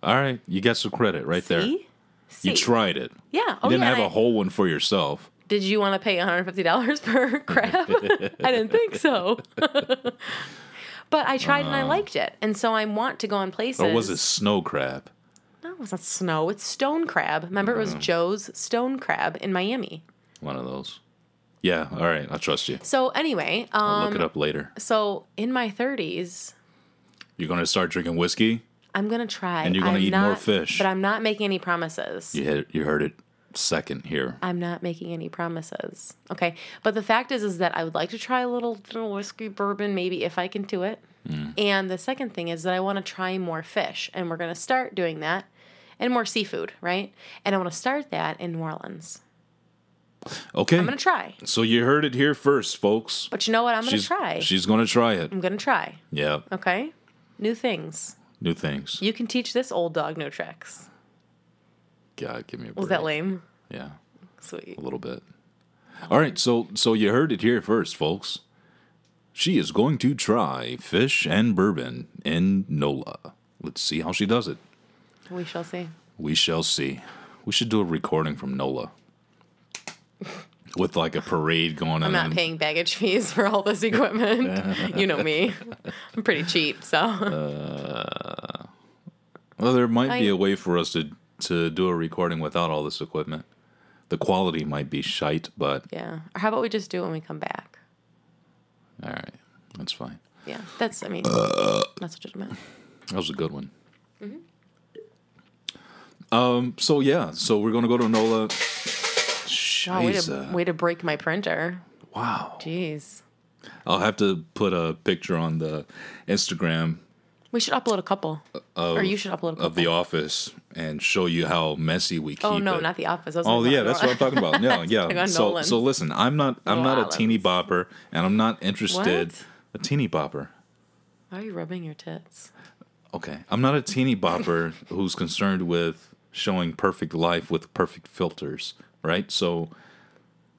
All right, you got some credit right there. See? You tried it. Yeah. You Oh, didn't yeah. have and a I- whole one for yourself. Did you want to pay $150 for crab? I didn't think so. but I tried and I liked it. And so I want to go on places. Uh. Or was it snow crab? No, it's not snow. It's stone crab. Remember, it was Joe's stone crab in Miami. One of those. Yeah, all right, I trust you. So anyway, I'll um, look it up later. so in my 30s, You're going to start drinking whiskey? I'm gonna try. And you're gonna I'm eat more fish. But I'm not making any promises. You, had, you heard it second here. I'm not making any promises. Okay. But the fact is is that I would like to try a little, little whiskey bourbon, maybe if I can do it. Mm. And the second thing is that I want to try more fish. And we're gonna start doing that. And more seafood, right? And I want to start that in New Orleans. Okay. I'm gonna try. So you heard it here first, folks. But you know what? I'm gonna try. She's going to try it. I'm gonna try. Yeah, Okay? New things. new things. You can teach this old dog new tricks. God, give me a break. Was that lame? Yeah, Sweet. a little bit. All right, so so you heard it here first, folks. She is going to try fish and bourbon in NOLA. Let's see how she does it. We shall see. We shall see. We should do a recording from NOLA. With like a parade going on. I'm not paying baggage fees for all this equipment. you know me. I'm pretty cheap, so Well, there might be a way for us to to do a recording without all this equipment. The quality might be shite, but yeah. Or how about we just do it when we come back? all right, that's fine. Yeah, that's. I mean, that's what it meant. That was a good one. Um. So yeah. So we're gonna go to NOLA. Oh, way to Scheisse. way to break my printer. Wow. Jeez. I'll have to put a picture on the Instagram We should upload a couple, uh, or you should upload a couple. of the office and show you how messy we oh, keep oh no, it. not the office. Oh yeah, no, that's what I'm talking about. Yeah, yeah. So Nolan's. so listen, I'm not I'm not a teeny bopper, and I'm not interested. What? A teeny bopper. Why are you rubbing your tits? Okay, I'm not a teeny bopper who's concerned with showing perfect life with perfect filters, right? So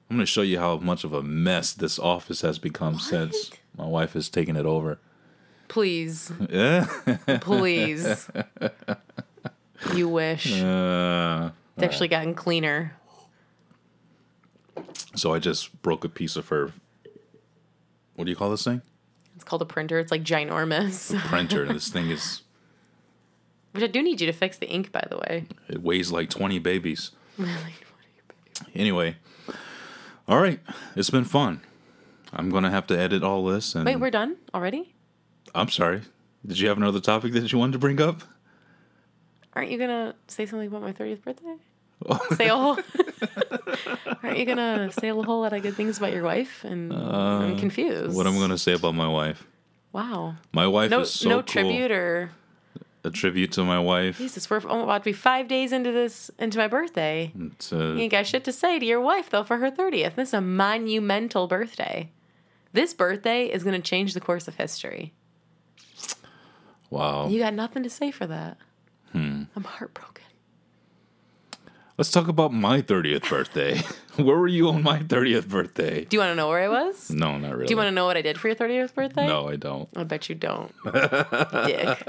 I'm going to show you how much of a mess this office has become since my wife has taken it over. Please, Yeah. please. you wish. Uh, It's actually gotten cleaner. so I just broke a piece of her. What do you call this thing? It's called a printer. It's like ginormous. Printer. this thing is. Which I do need you to fix the ink, by the way. It weighs like 20 babies. Anyway, all right. It's been fun. I'm going to have to edit all this. And Wait, we're done already? I'm sorry. Did you have another topic that you wanted to bring up? Aren't you gonna say something about my thirtieth birthday? Oh. say a whole. Aren't you gonna say a whole lot of good things about your wife? And I'm confused. Uh, What I'm going to say about my wife. Wow. My wife No, is so no cool. tribute or A tribute to my wife. Jesus. We're about to be five days into this into my birthday. It's, You uh, ain't got shit to say to your wife though for her thirtieth. This is a monumental birthday. This birthday is gonna change the course of history. wow. You got nothing to say for that. Hmm. I'm heartbroken. Let's talk about my 30th birthday. Where were you on my 30th birthday? Do you want to know where I was? No, not really. Do you want to know what I did for your thirtieth birthday? No, I don't. I bet you don't. Dick.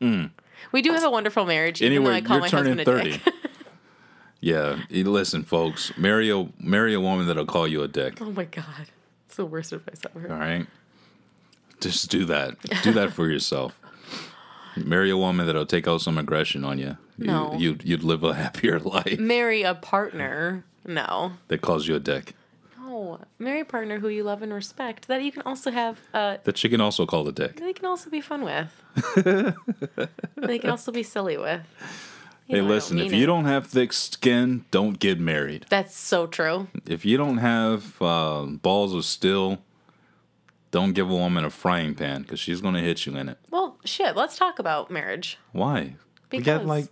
Mm. We do have a wonderful marriage, even though. Anyway, I call you're my turning husband a 30. Yeah, listen, folks. Marry a marry a woman that'll call you a dick. oh my god. It's the worst advice ever. All right, just do that. Do that for yourself. Marry a woman that'll take out some aggression on you. No. you you'd, you'd live a happier life. Marry a partner. No. That calls you a dick. Marry a partner who you love and respect that you can also have uh That she can also call a dick. they can also be fun with. they can also be silly with. You Hey, know listen, if mean you it. don't have thick skin, don't get married. That's so true. If you don't have uh, balls of steel, don't give a woman a frying pan because she's going to hit you in it. Well, shit, let's talk about marriage. Why? we got Because- like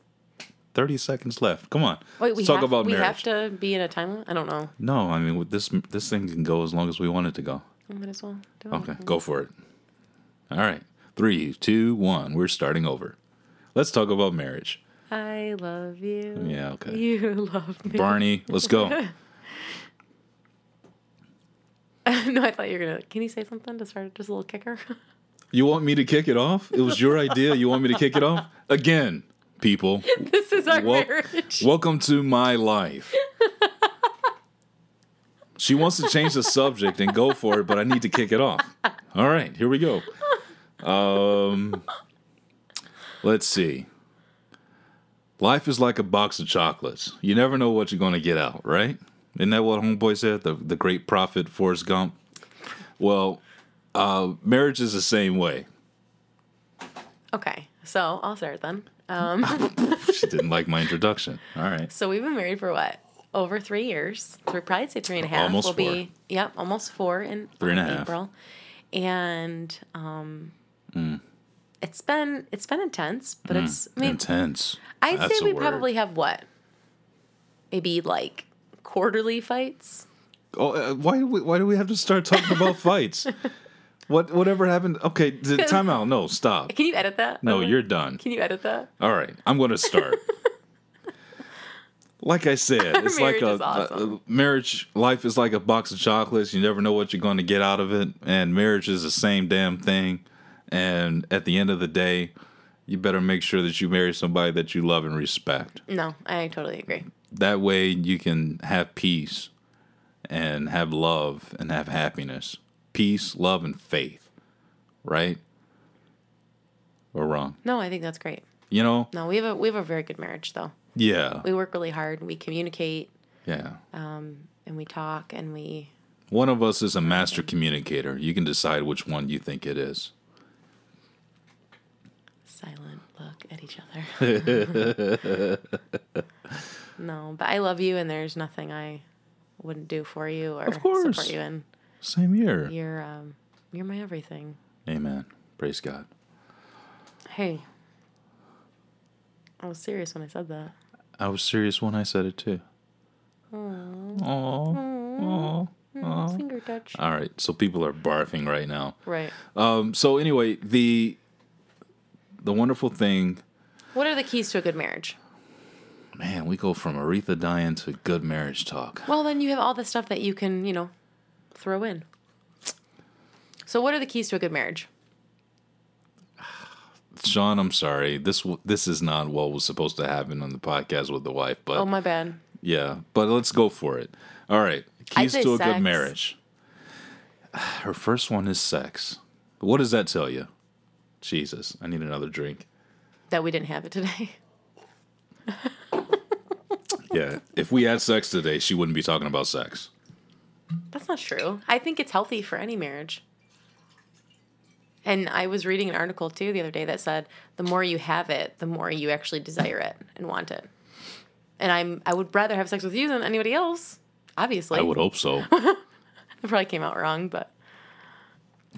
30 seconds left. Come on. Wait, we Let's talk have, about we marriage. have to be in a time limit? I don't know. No, I mean, with this this thing can go as long as we want it to go. I might as well do it. Okay, go for it. All right. Three, two, one. We're starting over. Let's talk about marriage. I love you. Yeah, okay. You love me. Barney, let's go. no, I thought you were gonna. Can you say something to start just a little kicker? You want me to kick it off? It was your idea. You want me to kick it off again, people. This is our Wel- marriage. Welcome to my life. She wants to change the subject and go for it, but I need to kick it off. All right, here we go. Um, let's see. Life is like a box of chocolates. You never know what you're going to get out, right? Isn't that what Homeboy said? The the great prophet Forrest Gump. Well, uh, marriage is the same way. Okay, so I'll start then. Um, She didn't like my introduction. All right. so we've been married for what? Over three years. Three, probably say three and a half. Almost we'll four. be yep, almost four in Three and a um, half. April. And um Mm. it's been it's been intense, but it's I mean Intense. I'd That's say we probably have what? Maybe like quarterly fights. Oh, uh, why do we, why do we have to start talking about fights? What whatever happened? Okay, the time out. No, stop. Can you edit that? No, Okay. you're done. Can you edit that? All right, I'm going to start. like I said, it's like a, awesome. a marriage. Life is like a box of chocolates. You never know what you're going to get out of it, and marriage is the same damn thing. And at the end of the day, you better make sure that you marry somebody that you love and respect. No, I totally agree. That way, you can have peace and have love and have happiness. Peace, love, and faith. Right? Or wrong? No, I think that's great. You know? No, we have a we have a very good marriage though. Yeah. We work really hard. We communicate Yeah. Um, and we talk and we One of us is a master communicator. You can decide which one you think it is. silent look at each other. no, but I love you and there's nothing I wouldn't do for you or Of course. support you in. Same here. You're um you're my everything. Amen. Praise God. Hey. I was serious when I said that. I was serious when I said it too. Oh. Finger touch. All right. So people are barfing right now. Right. Um, so anyway, the the wonderful thing, What are the keys to a good marriage? man, we go from Aretha dying to good marriage talk. Well, then you have all the stuff that you can, you know, throw in. So, what are the keys to a good marriage? Sean, I'm sorry. This this is not what was supposed to happen on the podcast with the wife, but Oh, my bad. yeah, but let's go for it. All right. Keys to a sex. good marriage. Her first one is sex. What does that tell you? Jesus, I need another drink. That we didn't have it today. Yeah, if we had sex today, she wouldn't be talking about sex. That's not true. I think it's healthy for any marriage. And I was reading an article too the other day that said the more you have it, the more you actually desire it and want it. And I'm I would rather have sex with you than anybody else. Obviously, I would hope so. It probably came out wrong, but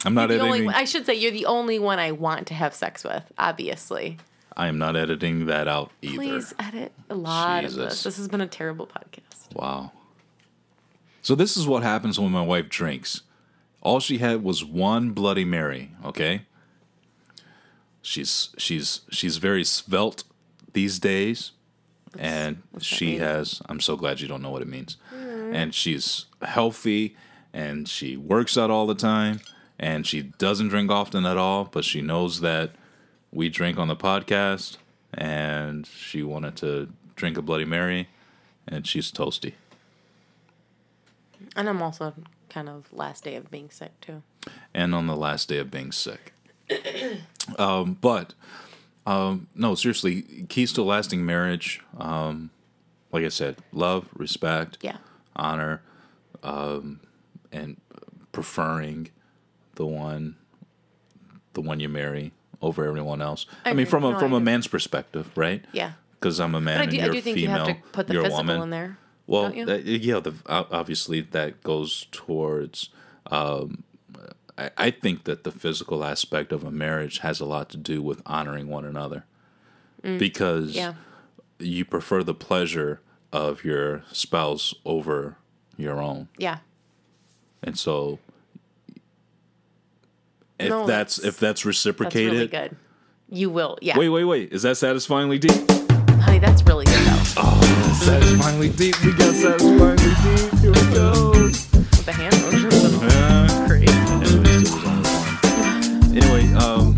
I'm not the only. I should say you're the only one I want to have sex with. Obviously, I am not editing that out either. please edit a lot of this. This has been a terrible podcast. Wow. So this is what happens when my wife drinks. All she had was one Bloody Mary. Okay. She's she's she's very svelte these days, and that she has. I'm so glad you don't know what it means. And she's healthy, and she works out all the time, and she doesn't drink often at all. But she knows that we drink on the podcast, and she wanted to drink a Bloody Mary, and she's toasty. And I'm also kind of last day of being sick too. and on the last day of being sick. um, but um, no, seriously, keys to a lasting marriage. Um, like I said, love, respect, Yeah. honor, um, and preferring the one, the one you marry over everyone else. I, mean, from a No, I from a agree. man's perspective, right? Yeah. Because I'm a man But I do, I you're do a think you female. have to put the you're physical woman. in there. Well, that- yeah, the, obviously that goes towards. Um, I, I think that the physical aspect of a marriage has a lot to do with honoring one another, because Mm. Yeah. you prefer the pleasure of your spouse over your own, Yeah. and so if No, that's, that's- if that's That's reciprocated, really good. You will. Yeah. wait, wait, wait, is that satisfyingly deep? That's really good though. Oh, deep. We got deep. Here. With the hand motions and all. Anyway, um,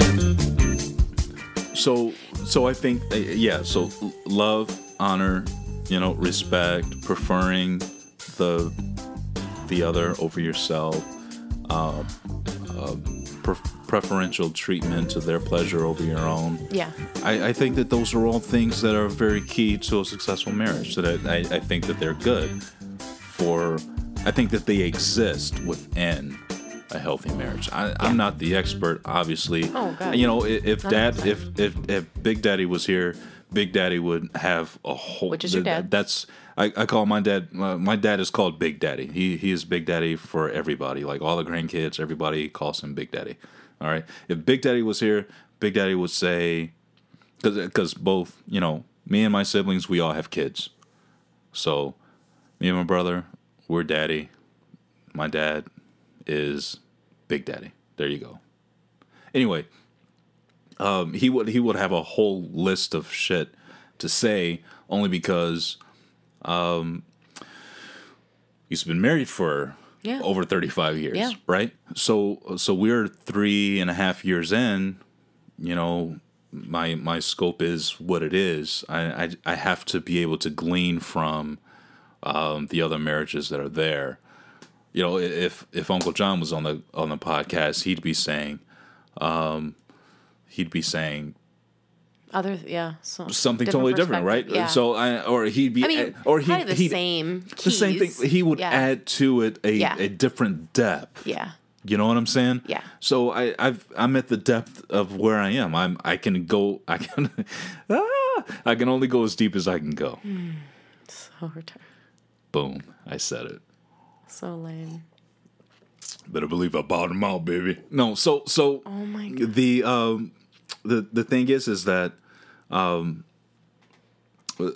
so so I think uh, yeah. So love, honor, you know, respect, preferring the the other over yourself. Uh, uh, preferential treatment to their pleasure over your own. Yeah. I, I think that those are all things that are very key to a successful marriage. So that I, I think that they're good for. I think that they exist within a healthy marriage. I, I'm not the expert, obviously. Oh, God. You know, i- if dad, 100%. if if if Big Daddy was here, Big Daddy would have a whole. Which is your dad. That's I, I call my dad. Uh, my dad is called Big Daddy. He he is Big Daddy for everybody. Like all the grandkids, everybody calls him Big Daddy. All right. If Big Daddy was here, Big Daddy would say, because both you know me and my siblings, we all have kids. So me and my brother, we're daddy. My dad is Big Daddy. There you go. Anyway, um, he would he would have a whole list of shit to say only because um, he's been married for Yeah. over 35 years Yeah. right so so we're three and a half years in you know my my scope is what it is i i, I have to be able to glean from um, the other marriages that are there you know if if uncle john was on the on the podcast he'd be saying um he'd be saying Other yeah. So something totally different, right? Yeah. So I or he'd be I mean, or he probably the he same. the same thing. He would Yeah. add to it a, Yeah. a different depth. Yeah. You know what I'm saying? Yeah. So I I've I'm at the depth of where I am. I'm I can go I can ah, I can only go as deep as I can go. So retarded. Boom. I said it. So lame. Better believe I bought them out, baby. No, so so Oh my god. the um the the thing is is that um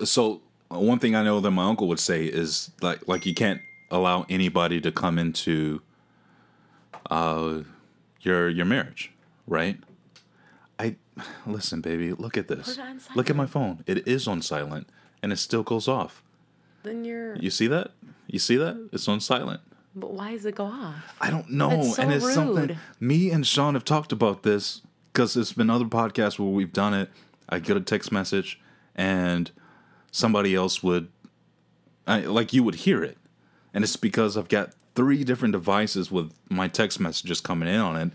so one thing I know that my uncle would say is like like you can't allow anybody to come into uh your your marriage, right? I listen, baby, look at this. Put it on Look at my phone. It is on silent and it still goes off. Then you're. You see that? You see that? It's on silent. But why does it go off? I don't know. That's so and it's something rude. me and Sean have talked about this because there's been other podcasts where we've done it. I get a text message and somebody else would, I, like you would hear it. And it's because I've got three different devices with my text messages coming in on it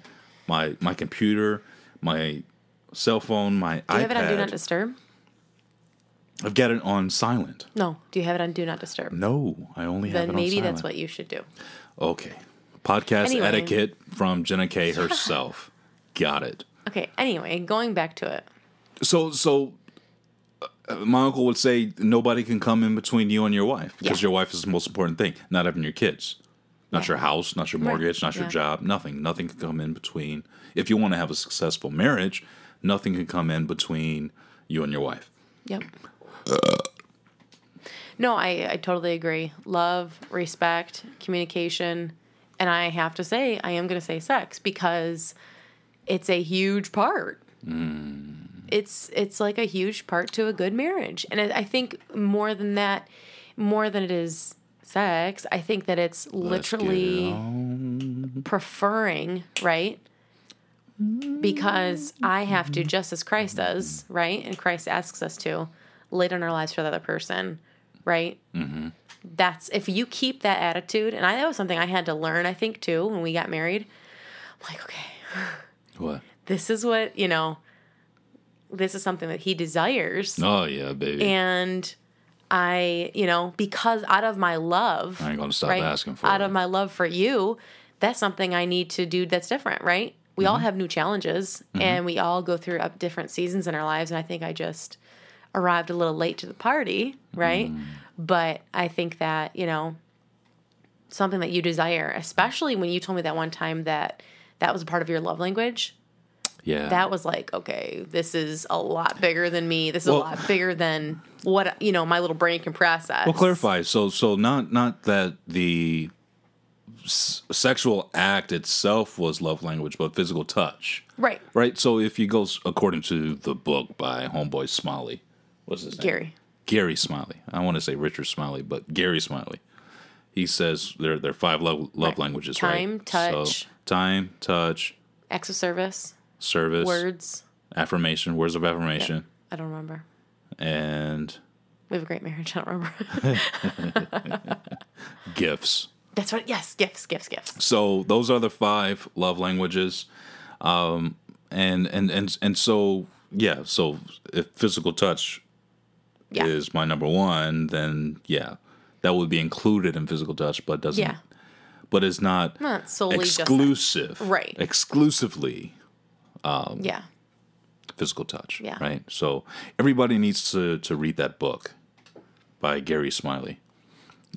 my my computer, my cell phone, my Do you iPad. have it on Do Not Disturb? I've got it on silent. No. Do you have it on Do Not Disturb? No, I only have then it on maybe silent. that's what you should do. Okay. Podcast Anyway. etiquette from Jenna K herself. Got it. Okay. Anyway, going back to it. So, so uh, my uncle would say nobody can come in between you and your wife because Yeah. your wife is the most important thing. Not having your kids, not Yeah. your house, not your Right. mortgage, not your Yeah. job. Nothing. Nothing can come in between. If you want to have a successful marriage, nothing can come in between you and your wife. Yep. No, I, I totally agree. Love, respect, communication, and I have to say, I am going to say sex because it's a huge part. It's it's like a huge part to a good marriage, and I I think more than that, more than it is sex, I think that it's Let's get it literally preferring, right? Because I have to, just as Christ does, right? And Christ asks us to lay down our lives for the other person, right? Mm-hmm. That's if you keep that attitude, and I that was something I had to learn, I think, too, when we got married. I'm like, okay, What? this is what, you know, this is something that he desires. Oh yeah, baby. And I, you know, because out of my love, I ain't gonna stop right, asking for out it. of my love for you, that's something I need to do that's different, right? We Mm-hmm. all have new challenges and we all go through up different seasons in our lives. And I think I just arrived a little late to the party, right? Mm. But I think that, you know, something that you desire, especially when you told me that one time that that was a part of your love language yeah. that was like, okay, this is a lot bigger than me. This is Well- a lot bigger than what you know my little brain can process. Well, clarify. So, so not not that the s- sexual act itself was love language, but physical touch, Right, right? So, if you go according to the book by Homeboy Smiley, what's his name? Gary. Gary Smiley. I want to say Richard Smiley, but Gary Smiley. He says there there are five love, love Right. languages, Time, right? touch. So, time, touch, Acts of service, service, words, affirmation, words of affirmation, I don't remember. and We have a great marriage. I don't remember. gifts. That's right. Yes, gifts, gifts, gifts. So those are the five love languages, um, and and and and so yeah. So if physical touch Yeah. is my number one, then yeah, that would be included in physical touch, but doesn't. Yeah. But is not Not solely just exclusive. Right. Exclusively Yeah. physical touch. Yeah. Right. So everybody needs to to read that book by Gary Smiley,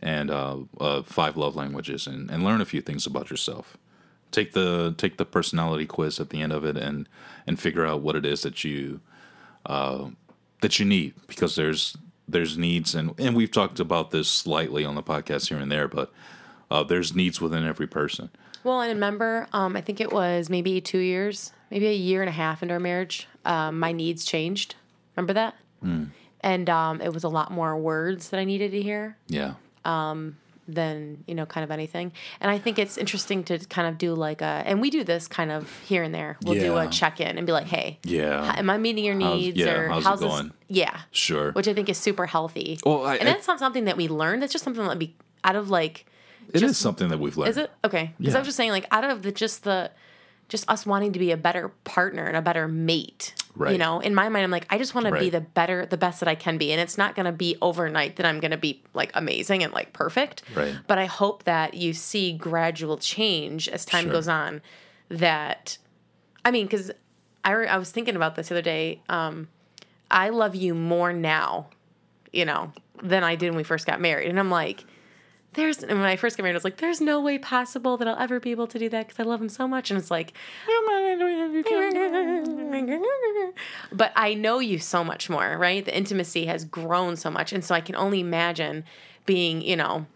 and uh, uh, Five Love Languages, and, and learn a few things about yourself. Take the take the personality quiz at the end of it, and and figure out what it is that you uh, that you need because there's there's needs and and we've talked about this slightly on the podcast here and there, but uh, there's needs within every person. Well, and remember, um, I think it was maybe two years, maybe a year and a half into our marriage. Um, my needs changed. Remember that? And um, it was a lot more words that I needed to hear Yeah. than you know, kind of anything. And I think it's interesting to kind of do like a, and we do this kind of here and there. We'll do a check in and be like, hey, Yeah. am I meeting your How's- needs yeah, or how's it how's, this? going? Yeah, Sure. which I think is super healthy. Well, I- and I- that's not something that we learned. That's just something that we out of like It is just- something that we've learned. Is it okay? Because Yeah. I was just saying, like, out of the just the, just us wanting to be a better partner and a better mate. Right. You know, in my mind, I'm like, I just want to be the better, the best that I can be, and it's not going to be overnight that I'm going to be like amazing and like perfect. Right. But I hope that you see gradual change as time Sure. goes on. That, I mean, because I re- I was thinking about this the other day. Um, I love you more now, you know, than I did when we first got married, and I'm like there's and when I first got married, I was like, there's no way possible that I'll ever be able to do that because I love him so much. And it's like, but I know you so much more, right? The intimacy has grown so much. And so I can only imagine being, you know,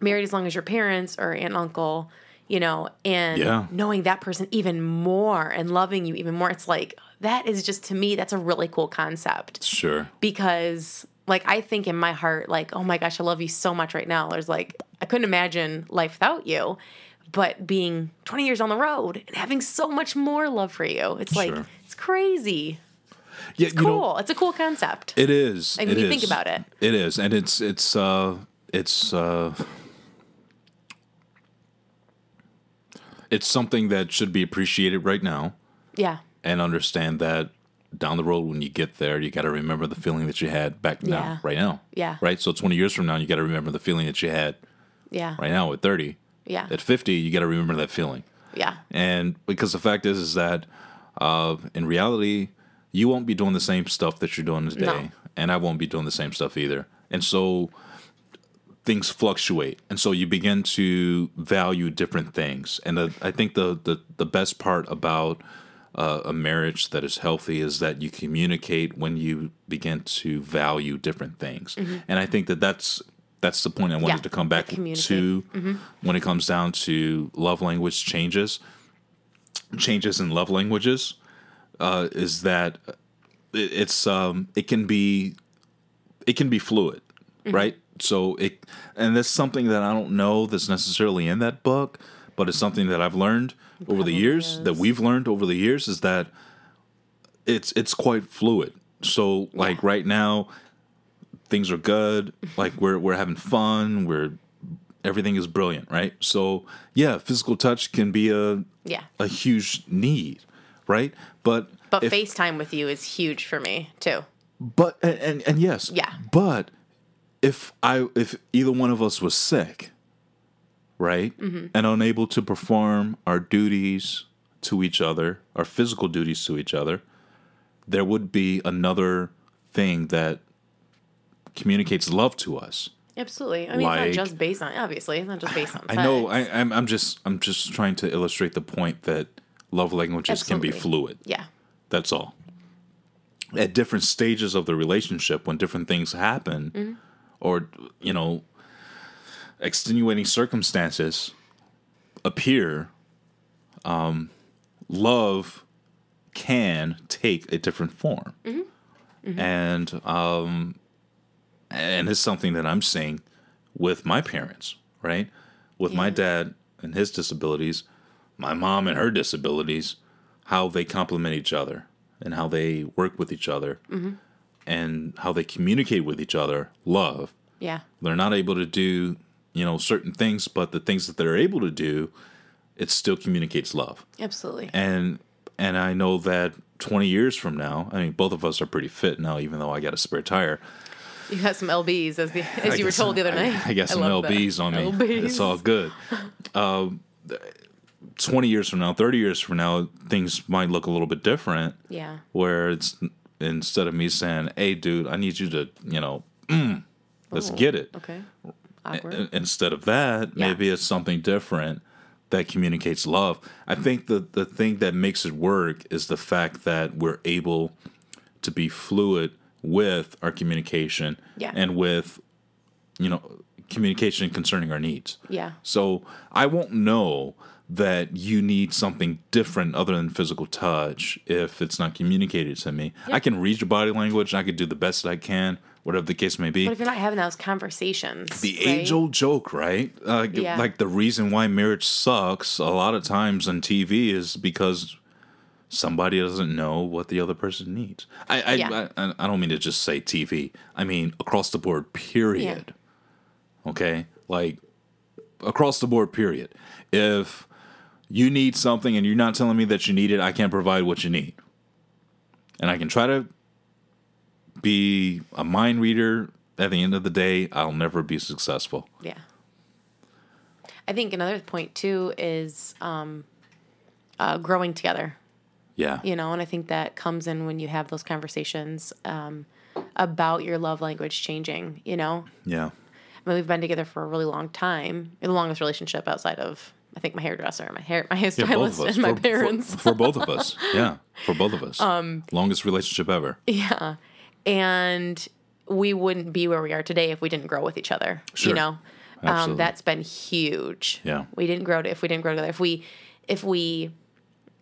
married as long as your parents or aunt and uncle, you know, and Yeah. knowing that person even more and loving you even more. It's like, that is just to me, that's a really cool concept Sure. because like I think in my heart like oh my gosh I love you so much right now. There's like I couldn't imagine life without you but being 20 years on the road and having so much more love for you it's like Sure. it's crazy. Yeah, it's cool. It's a cool concept. It is. And it you think about it. it is, and it's it's uh it's uh it's something that should be appreciated right now, yeah. And understand that down the road when you get there, you got to remember the feeling that you had back Yeah. now, right now. Yeah. Right. So twenty years from now, you got to remember the feeling that you had yeah right now at thirty. yeah At fifty, you got to remember that feeling. yeah And because the fact is, is that uh, in reality, you won't be doing the same stuff that you're doing today, No. and I won't be doing the same stuff either. And so things fluctuate, and so you begin to value different things. And the, I think the, the the best part about uh, a marriage that is healthy is that you communicate when you begin to value different things. And I think that that's that's the point I wanted Mm-hmm. Yeah, to come back to when it comes down to love language changes changes in love languages uh, is that it's um, it can be it can be fluid, right? So it and that's something that I don't know that's necessarily in that book, but it's something that I've learned over the years that we've learned over the years is that it's it's quite fluid. So like Yeah. right now things are good, like we're we're having fun, we're everything is brilliant, right? So yeah, physical touch can be a yeah a huge need, right? But but if- FaceTime with you is huge for me too but and, and and yes, Yeah. But if I if either one of us was sick, right, Mm-hmm. and unable to perform our duties to each other, our physical duties to each other, there would be another thing that communicates love to us. absolutely I mean Like- it's not just based on obviously it's not just based on I know. sex. I, I'm. I'm just. I'm just trying to illustrate the point that love languages can be fluid. yeah That's all. At different stages of the relationship, when different things happen, Mm-hmm. or you know, extenuating circumstances appear, um, love can take a different form, Mm-hmm. and um, and it's something that I'm seeing with my parents, right? With my dad and his disabilities, my mom and her disabilities, how they complement each other. and how they work with each other Mm-hmm. and how they communicate with each other love. Yeah. They're not able to do, you know, certain things, but the things that they're able to do, it still communicates love. Absolutely. And and I know that 20 years from now, I mean, both of us are pretty fit now, even though I got a spare tire. You got some LBs, as the as I you were told the other night. I, I got some love that. LBs on me. LBs. It's all good. Um, 20 years from now, 30 years from now, things might look a little bit different. Yeah. Where it's instead of me saying, "Hey, dude, I need you to, you know, mm, let's Oh, get it." Okay. Awkward. Instead of that, Yeah. maybe it's something different that communicates love. I think the the thing that makes it work is the fact that we're able to be fluid with our communication Yeah. and with you know communication concerning our needs. yeah. So I won't know that you need something different other than physical touch if it's not communicated to me. I can read your body language. I can do the best that I can, whatever the case may be But if you're not having those conversations, the right? age old joke, right? Uh, Yeah. Like the reason why marriage sucks a lot of times on TV is because somebody doesn't know what the other person needs. I I, Yeah. I, I don't mean to just say TV. I mean across the board, period. Yeah. Okay, like across the board, period. If you need something and you're not telling me that you need it, I can't provide what you need, and I can try to be a mind reader. At the end of the day, I'll never be successful. Yeah. I think another point too is um, uh, growing together. Yeah. You know, and I think that comes in when you have those conversations um, about your love language changing. You know, Yeah. I mean, we've been together for a really long time, the longest relationship outside of I think my hairdresser, my hair, my Yeah, hairstylist, us. and my for, for- parents. For, both of us. Yeah. For both of us. Um, Longest relationship ever. Yeah. And we wouldn't be where we are today if we didn't grow with each other. Sure. You know? Um, that's been huge. Yeah. We didn't grow to, if we didn't grow together. If we if we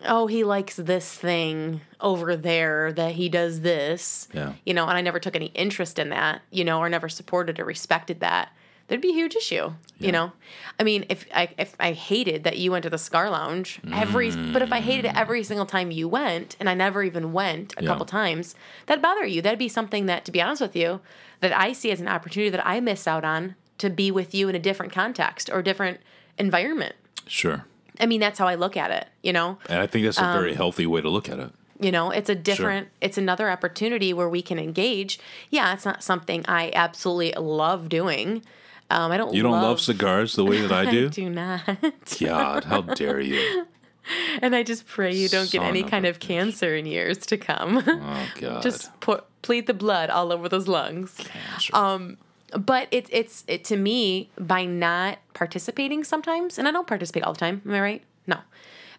oh, he likes this thing over there that he does this. Yeah. You know, and I never took any interest in that, you know, or never supported or respected that. There'd be a huge issue, Yeah. you know. I mean, if I if I hated that you went to the Scar Lounge every, but if I hated it every single time you went, and I never even went a Yeah. couple times, that'd bother you. That'd be something that, to be honest with you, that I see as an opportunity that I miss out on to be with you in a different context or different environment. Sure. I mean, that's how I look at it. You know, And I think that's a Um, very healthy way to look at it. you know, it's a different, it's another opportunity where we can engage. Yeah, it's not something I absolutely love doing. Um, I don't. You don't love, cigars the way that I do? do not. God, how dare you? and I just pray you don't get any of kind of cancer in years to come. Oh, God. just pour, plead the blood all over those lungs. Cancer. um, But it's it's it to me by not participating sometimes, and I don't participate all the time. Am I right? No.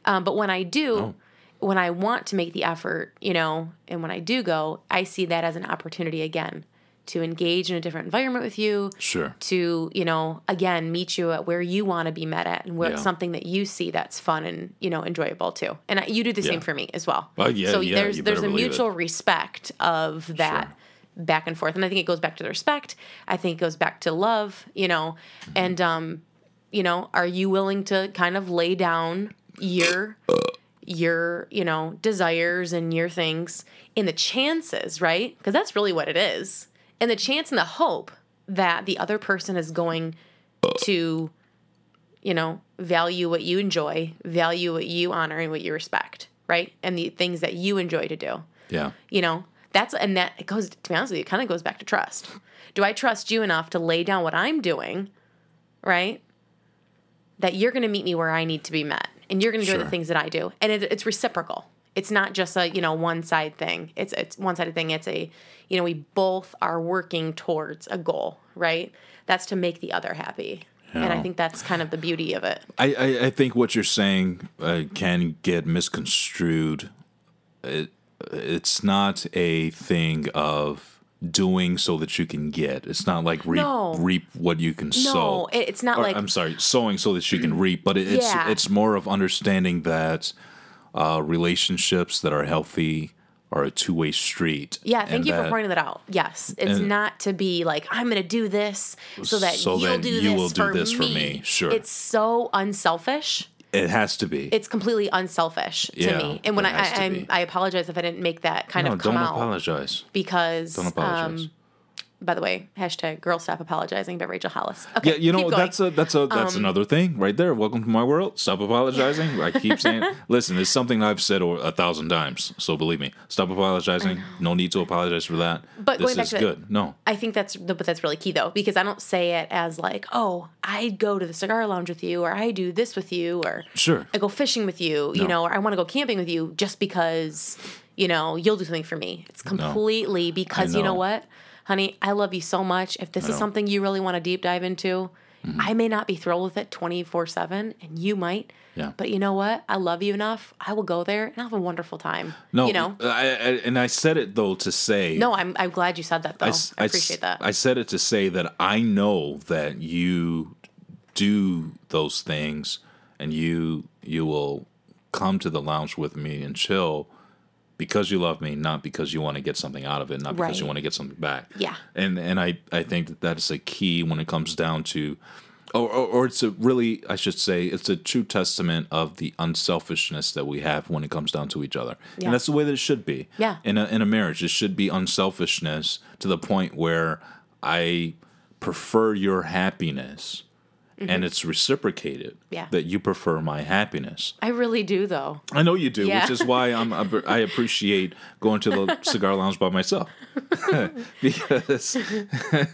Um, but when I do, No. when I want to make the effort, you know, and when I do go, I see that as an opportunity again to engage in a different environment with you, sure. to you know again meet you at where you want to be met at and where Yeah. something that you see that's fun and you know enjoyable too and I, you do the Yeah. same for me as well Well, yeah, so yeah, there's there's a believe it. mutual respect of that Sure. back and forth and i think it goes back to the respect i think it goes back to love you know Mm-hmm. and um you know are you willing to kind of lay down your your you know desires and your things in the chances right because that's really what it is and the chance and the hope that the other person is going to you know value what you enjoy value what you honor and what you respect right? And the things that you enjoy to do. Yeah. you know that's and that it goes to be honest with you it kind of goes back to trust. Do i trust you enough to lay down what i'm doing right that you're going to meet me where i need to be met? And you're going to do Sure. the things that i do. And it, it's reciprocal it's not just a you know one side thing it's it's one sided thing it's a you know we both are working towards a goal right that's to make the other happy and i think that's kind of the beauty of it I, I, I think what you're saying uh, can get misconstrued. It, it's not a thing of doing so that you can get. It's not like reap, No. reap what you can sow. no it, it's not Or, like I'm sorry, sowing so that you can reap. But it, it's Yeah. it's more of understanding that uh, relationships that are healthy are a two way street. Yeah, thank and you for pointing that out. Yes, it's not to be like I'm going to do this so that So you'll that do you this will do for this for me. me. Sure. It's so unselfish. It has to be. it's completely unselfish to Yeah, me. And when I I. I'm, apologize if I didn't make that kind no, of come out. don't apologize. because Don't apologize. Um, by the way, hashtag girl stop apologizing by Rachel Hollis. Okay, yeah, you know. Um, that's a that's a that's another thing right there. Welcome to my world. Stop apologizing. I keep saying, listen, it's something I've said a thousand times. So believe me, stop apologizing. No need to apologize for that. But this going back is to- good. No, I think that's but that's really key though because I don't say it as like, oh, I go to the cigar lounge with you, or I do this with you, or sure. I go fishing with you, you know, or I want to go camping with you just because, you know, you'll do something for me. It's completely because you know know. what, honey, I love you so much. If this is. Mm-hmm. something you really want to deep dive into, I may not be thrilled with it 24 7, and you might. Yeah. But you know what? I love you enough. I will go there and I'll have a wonderful time. No, You know? I, I, and I said it though to say No, I'm, I'm glad you said that though. I, s- appreciate that. I said it to say that I know that you do those things and you you will come to the lounge with me and chill because you love me, not because you want to get something out of it, not because you want to get something back. Yeah. And and I I think that that's a key when it comes down to or, or, or it's a really I should say it's a true testament of the unselfishness that we have when it comes down to each other. Yeah. And that's the way that it should be. Yeah. In a in a marriage, it should be unselfishness to the point where I prefer your happiness and it's reciprocated Mm-hmm. Yeah. that you prefer my happiness. I really do though. I know you do, Yeah. which is why I'm I appreciate going to the cigar lounge by myself because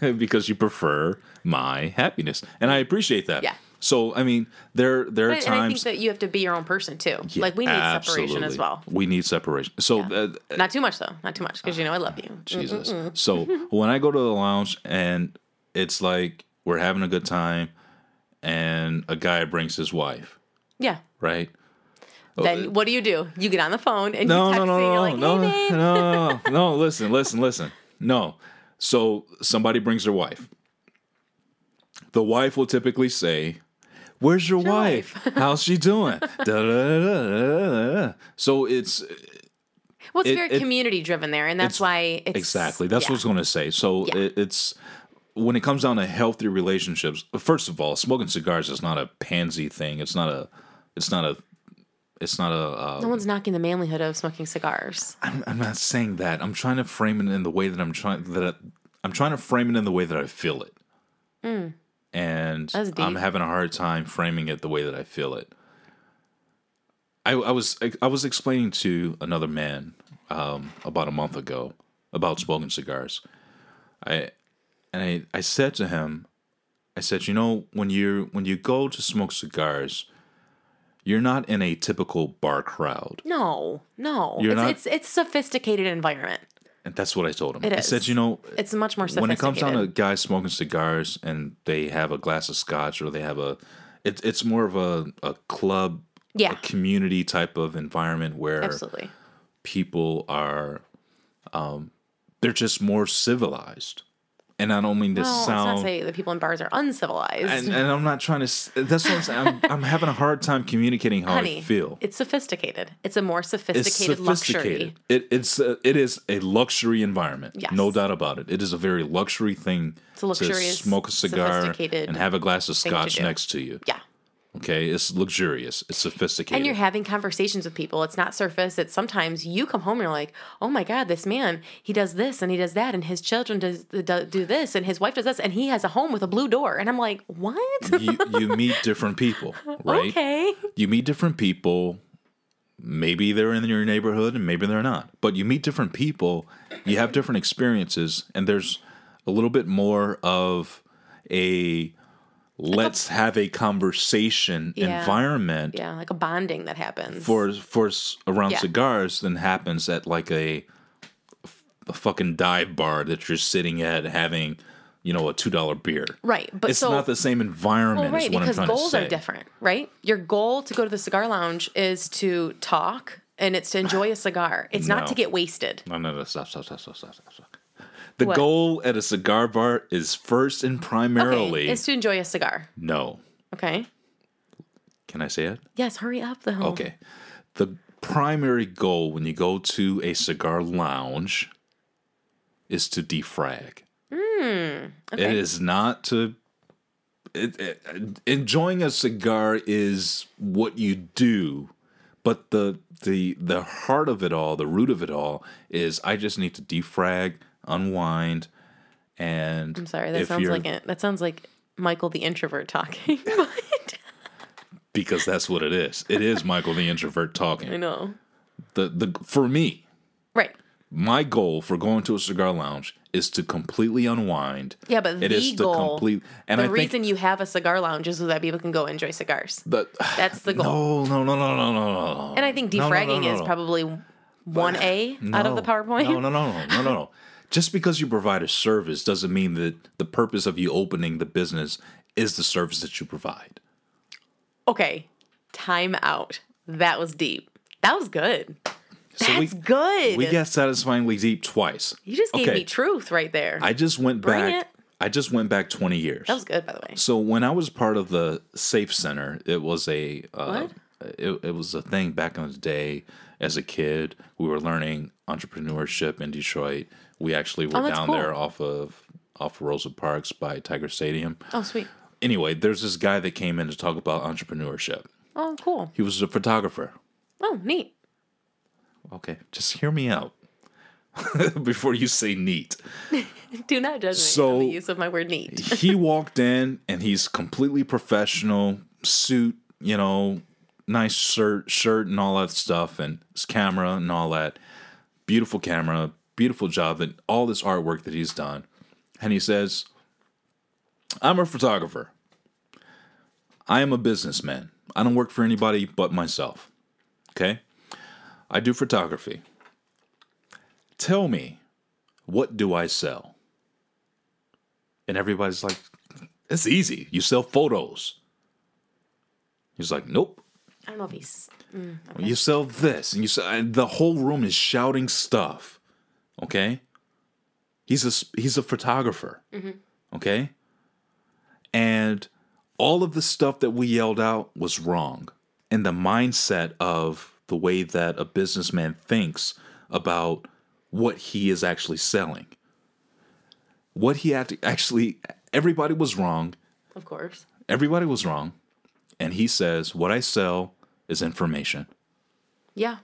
because you prefer my happiness, and I appreciate that. Yeah. So I mean, there there are But, and I think times that you have to be your own person too. like we need separation as well. We need separation. So Yeah. uh, Not too much though. Not too much because you know I love you. Jesus. So when I go to the lounge and it's like we're having a good time, and a guy brings his wife, Yeah. right? Then what do you do? You get on the phone and No, you no, text no, no, you're like, no, babe. no, no, no, no. Listen, listen, listen. No. So somebody brings their wife. The wife will typically say, "Where's your, your wife? How's she doing?" Da, da, da. So it's Well, it's It- very it- community driven there, and that's why it's exactly that's yeah. what I was going to say. So Yeah. it, it's when it comes down to healthy relationships. First of all, smoking cigars is not a pansy thing. It's not a. It's not a. It's not a. Uh, No one's knocking the manlyhood of smoking cigars. I'm, I'm not saying that. I'm trying to frame it in the way that I'm trying that I, I'm trying to frame it in the way that I feel it. And Mm. That's I'm having a hard time framing it the way that I feel it. I, I was I was explaining to another man um, about a month ago about smoking cigars. I and I, I said to him, I said, you know, when you when you go to smoke cigars, you're not in a typical bar crowd. No, no. You're it's, not- it's it's sophisticated environment. And that's what I told him. It I said, you know, It's much more sophisticated. when it comes down to guys smoking cigars and they have a glass of scotch or they have a, it's it's more of a, a club, Yeah. a community type of environment where Absolutely. people are, um, they're just more civilized. And I don't mean to Well, let's sound. not say that the people in bars are uncivilized. and, and I'm not trying to. That's what I'm saying. I'm, I'm having a hard time communicating how Honey, I feel. it's sophisticated. It's a more sophisticated, It's sophisticated, luxury. It, it's a, it is a luxury environment. Yes. No doubt about it. It is a very luxury thing a luxurious, to smoke a cigar and have a glass of scotch next to you. Yeah. Okay, it's luxurious. It's sophisticated. And you're having conversations with people. It's not surface. It's sometimes you come home and you're like, oh my God, this man, he does this and he does that, and his children does, do, do this, and his wife does this, and he has a home with a blue door. And I'm like, what? you you meet different people, right? okay. You meet different people. Maybe they're in your neighborhood and maybe they're not. But you meet different people, you have different experiences, and there's a little bit more of a let's have a conversation Yeah. environment Yeah, like a bonding that happens. for for around Yeah. cigars than happens at like a a fucking dive bar that you're sitting at having, you know, a two dollar beer. right. But It's so, not the same environment. Well, right, because goals are different, right? Your goal to go to the cigar lounge is to talk and it's to enjoy a cigar. It's not to get wasted. No, no, no, stop, stop, stop, stop, stop, stop. stop. The What? goal at a cigar bar is first and primarily Okay, it's to enjoy a cigar. no. Okay. Can I say it? Yes, hurry up though. Okay. The primary goal when you go to a cigar lounge is to defrag. Hmm, Okay. It is not to it, it, enjoying a cigar is what you do, but the the the heart of it all, the root of it all, is I just need to defrag, unwind, and I'm sorry, that sounds like it. That sounds like Michael the introvert talking. because that's what it is. It is Michael the introvert talking. I know. The the for me, Right. my goal for going to a cigar lounge is to completely unwind. Yeah, but It is to goal. complete and the I reason you have a cigar lounge is so that people can go enjoy cigars. but That's the goal. no no no no no no no. And I think No, no, no, defragging no, is probably one A out of the PowerPoint. No, no, no, no, no, no, no. Just because you provide a service doesn't mean that the purpose of you opening the business is the service that you provide. Okay, time out. That was deep. That was good. So That's we good. we got satisfyingly deep twice. you just gave okay. me truth right there. I just went Bring back. it. I just went back twenty years. that was good, by the way. So when I was part of the Safe Center, it was a uh, What? It, it was a thing back in the day. As a kid, we were learning entrepreneurship in Detroit. We actually were Oh, down cool. there off of off Rosa Parks by Tiger Stadium. Oh, sweet. Anyway, there's this guy that came in to talk about entrepreneurship. Oh, cool. He was a photographer. Oh, neat. Okay, just hear me out before you say neat. Do not judge me So- on the use of my word neat. he walked in and he's completely professional suit you know nice shirt shirt and all that stuff and his camera and all that beautiful camera beautiful job and all this artwork that he's done and he says i'm a photographer i am a businessman i don't work for anybody but myself okay i do photography tell me what do i sell and everybody's like, it's easy. You sell photos. He's like, nope. I don't know if he's. You sell this, and you sell. And the whole room is shouting stuff. Okay. He's a he's a photographer. Mm-hmm. Okay. And all of the stuff that we yelled out was wrong, and the mindset of the way that a businessman thinks about what he is actually selling. What he had to actually, everybody was wrong. Of course. Everybody was wrong. And he says, What I sell is information. Yeah.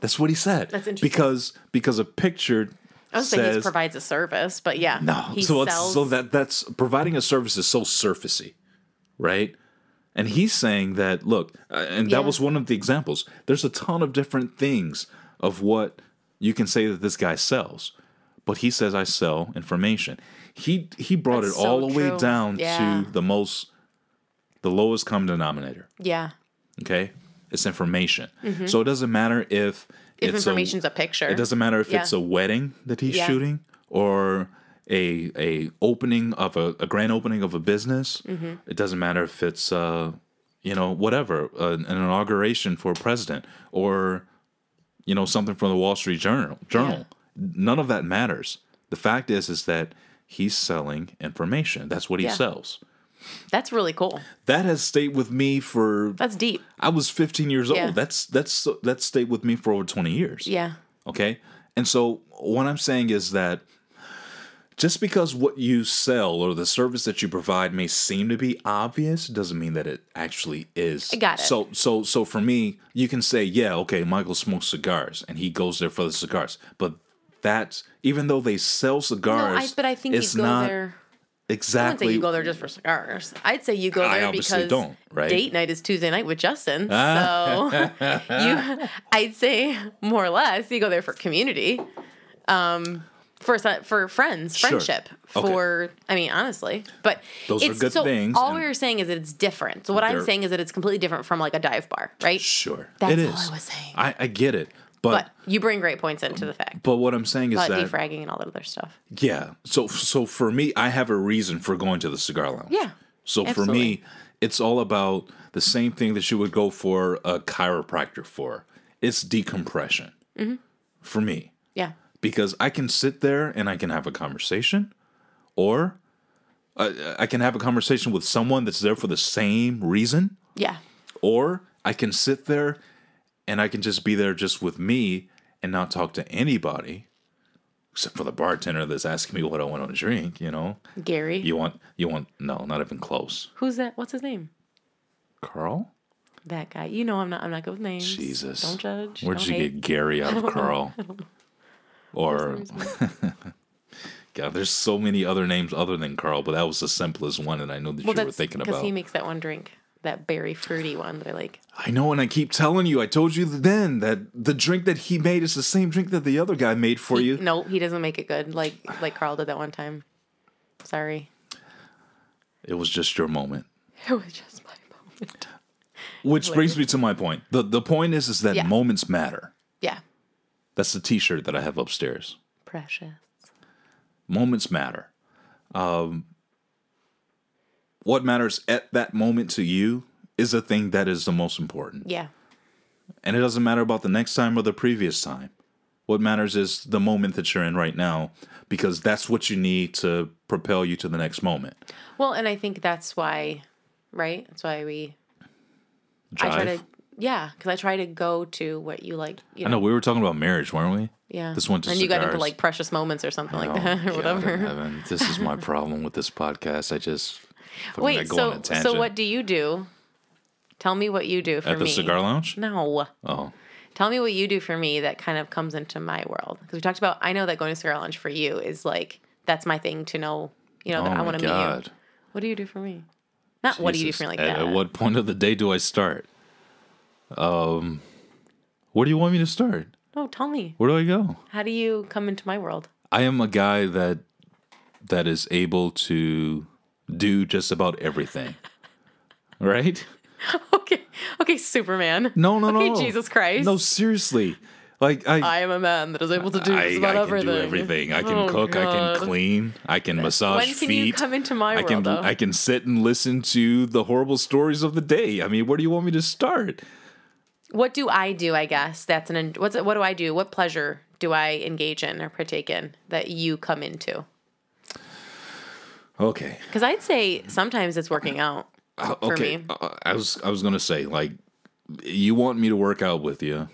That's what he said. That's interesting. Because because a picture I would say he provides a service, but yeah. no. He so sells. so that that's providing a service is so surfacey, right? And he's saying that look, uh, and Yeah. that was one of the examples. There's a ton of different things of what you can say that this guy sells, but he says I sell information. He he brought That's it all so the way down Yeah. to the most, the lowest common denominator. yeah. Okay, it's information. So it doesn't matter if Mm-hmm. If it's a- information's a, picture. it doesn't matter if Yeah. it's a wedding that he's Yeah. shooting or a a opening of a, a grand opening of a business. Mm-hmm. It doesn't matter if it's uh you know whatever uh, an inauguration for a president or you know something from the Wall Street Journal. Journal. None of that matters. The fact is is that he's selling information. That's what he Yeah. sells. That's really cool. That has stayed with me for That's deep. I was 15 years Yeah. old. That's that's that's stayed with me for over 20 years. Yeah. Okay. And so what I'm saying is that just because what you sell or the service that you provide may seem to be obvious doesn't mean that it actually is. I got it. So so so for me, you can say, yeah, okay, Michael smokes cigars and he goes there for the cigars. But that's even though they sell No, cigars, I, but I think you it's go not there. I wouldn't say you go there just for cigars. I'd say you go there because don't, right? date night is Tuesday night with Justin. Ah. So you, I'd say more or less, you go there for community, um, for for friends, Sure. friendship. Okay. For I mean, honestly, but Those are it's- good so things, All we were saying is that it's different. So what I'm saying is that it's completely different from like a dive bar, right? sure. That's it all is. I was saying. I, I get it. But, But you bring great points into the fact. but what I'm saying is that defragging and all that other stuff. Yeah. So so for me, I have a reason for going to the cigar lounge. Yeah, So for me, it's all about the same thing that you would go for a chiropractor for. It's decompression. Mm-hmm. For me, Yeah. because I can sit there and I can have a conversation, or uh, I can have a conversation with someone that's there for the same reason, Yeah. or I can sit there and I can just be there just with me and not talk to anybody except for the bartender that's asking me what I want to drink. You know, Gary. you want you want no, not even close. Who's that? What's his name? Carl. That guy. You know I'm not I'm not good with names. Jesus. Don't judge. Where'd don't you hate. get Gary out of Carl? Or God, there's so many other names other than Carl, but that was the simplest one that I know that Well you were thinking because about. he makes that one drink. That berry fruity one that I like. I know, and I keep telling you. I told you then that the drink that he made is the same drink that the other guy made for you. No, he doesn't make it good. Like like Carl did that one time. Sorry. It was just your moment. It was just my moment. Which brings me to my point. the The point is, is that Yeah. moments matter. Yeah. That's the T-shirt that I have upstairs. Precious. Moments matter. Um, what matters at that moment to you is the thing that is the most important. Yeah. And it doesn't matter about the next time or the previous time. What matters is the moment that you're in right now, because that's what you need to propel you to the next moment. Well, and I think that's why, right? That's why we. I try to, yeah, because I try to go to what you like. You I know, know we were talking about marriage, weren't we? yeah. This to and you got into like precious moments or something like Oh, that, or God whatever. This is my problem with this podcast. I just I mean, I Wait, so on a tangent. so what do you do? Tell me what you do for me. at the me. cigar lounge? No. Oh, Tell me what you do for me that kind of comes into my world. Because we talked about, I know that going to cigar lounge for you is like, that's my thing to know, you know, oh that I want to meet you. What do you do for me? Not what do you do for me like at, that. At what point of the day do I start? Um, where do you want me to start? No, tell me. Where do I go? How do you come into my world? I am a guy that that is able to do just about everything. right? okay. Okay, Superman. No, no, no. Okay, no. Jesus Christ. No, seriously. Like I I am a man that is able to do I, just I can everything. do everything. I can Oh, cook. I can clean. I can massage When can feet. you come into my I world, can though? I can sit and listen to the horrible stories of the day. I mean, where do you want me to start? What do I do? I guess that's an. What's it? What do I do? What pleasure do I engage in or partake in that you come into? Okay. Because I'd say sometimes it's working out. Uh, For okay. me. Uh, I was I was gonna say like, you want me to work out with you,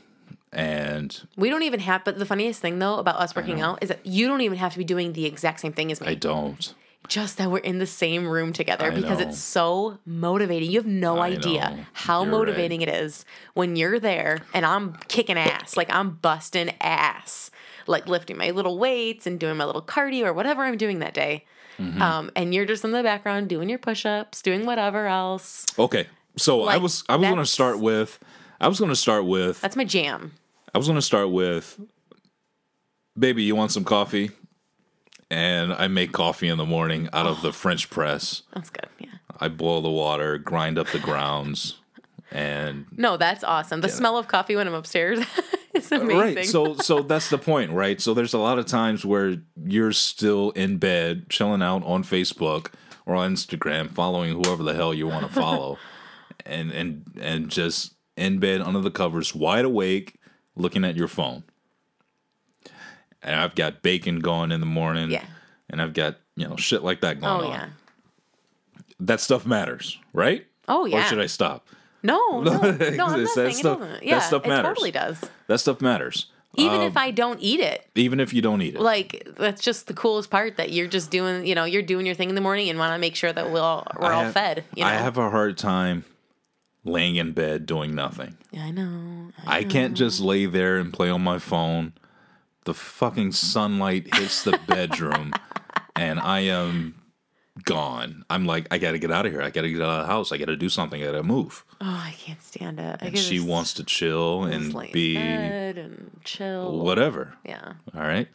and We don't even have. But the funniest thing though about us working out is that you don't even have to be doing the exact same thing as me. I don't. Just that we're in the same room together I because know. it's so motivating. You have no I idea know. how You're motivating it is when you're there and I'm kicking ass, like I'm busting ass, like lifting my little weights and doing my little cardio or whatever I'm doing that day. Mm-hmm. Um, and you're just in the background doing your push-ups, doing whatever else. Okay. So I was I was gonna start with I was gonna start with That's my jam. I was gonna start with baby, you want some coffee? And I make coffee in the morning out of the French press. That's good. Yeah. I boil the water, grind up the grounds, and No, that's awesome. The smell of coffee when I'm upstairs is uh, amazing. right. So so that's the point, right? So there's a lot of times where you're still in bed, chilling out on Facebook or on Instagram, following whoever the hell you want to follow, and and and just in bed under the covers, wide awake, looking at your phone. And I've got bacon going in the morning. Yeah. And I've got, you know, shit like that oh, going on. oh on. yeah. That stuff matters, right? Oh yeah. Or should I stop? No, no, no. I'm That not saying stuff- it doesn't. that Yeah, stuff it totally does. That stuff matters. Even Um, if I don't eat it, even if you don't eat it. like that's just the coolest part that you're just doing. You know, you're doing your thing in the morning and want to make sure that we'll all, we're I all have- fed. You know, I have a hard time laying in bed doing nothing. I know. I can't just lay there and play on my phone. The fucking sunlight hits the bedroom and I am gone. I'm like, I gotta get out of here. I gotta get out of the house. I gotta do something. I gotta move. Oh, I can't stand it. I And she wants to chill and be bed and chill. whatever. Yeah, All right.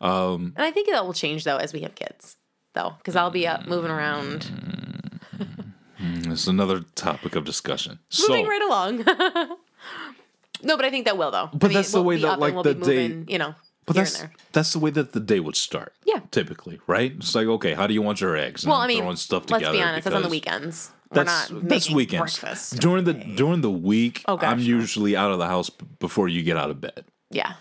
Um, and I think that will change though as we have kids, though, because I'll be up moving around, It's another topic of discussion. moving so, right along. no, but I think that will though. But I that's the way that, like, the day- moving, you know, but that's that's the way that the day would start. Yeah. Typically, right? It's like, okay, how do you want your eggs? And Well, I mean, throwing stuff let's together be honest. That's on the weekends. We're That's not that's weekends. breakfast. During the during the week, Oh, gosh, I'm no. usually out of the house before you get out of bed. Yeah,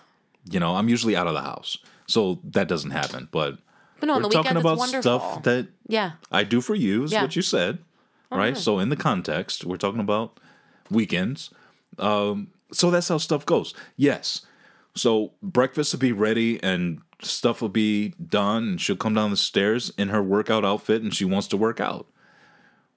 You know, I'm usually out of the house, so that doesn't happen. But but no, we're the talking about stuff that yeah, I do for you, is Yeah. what you said, right? So in the context, we're talking about weekends. Um, so that's how stuff goes. Yes, So breakfast will be ready and stuff will be done, and she'll come down the stairs in her workout outfit and she wants to work out.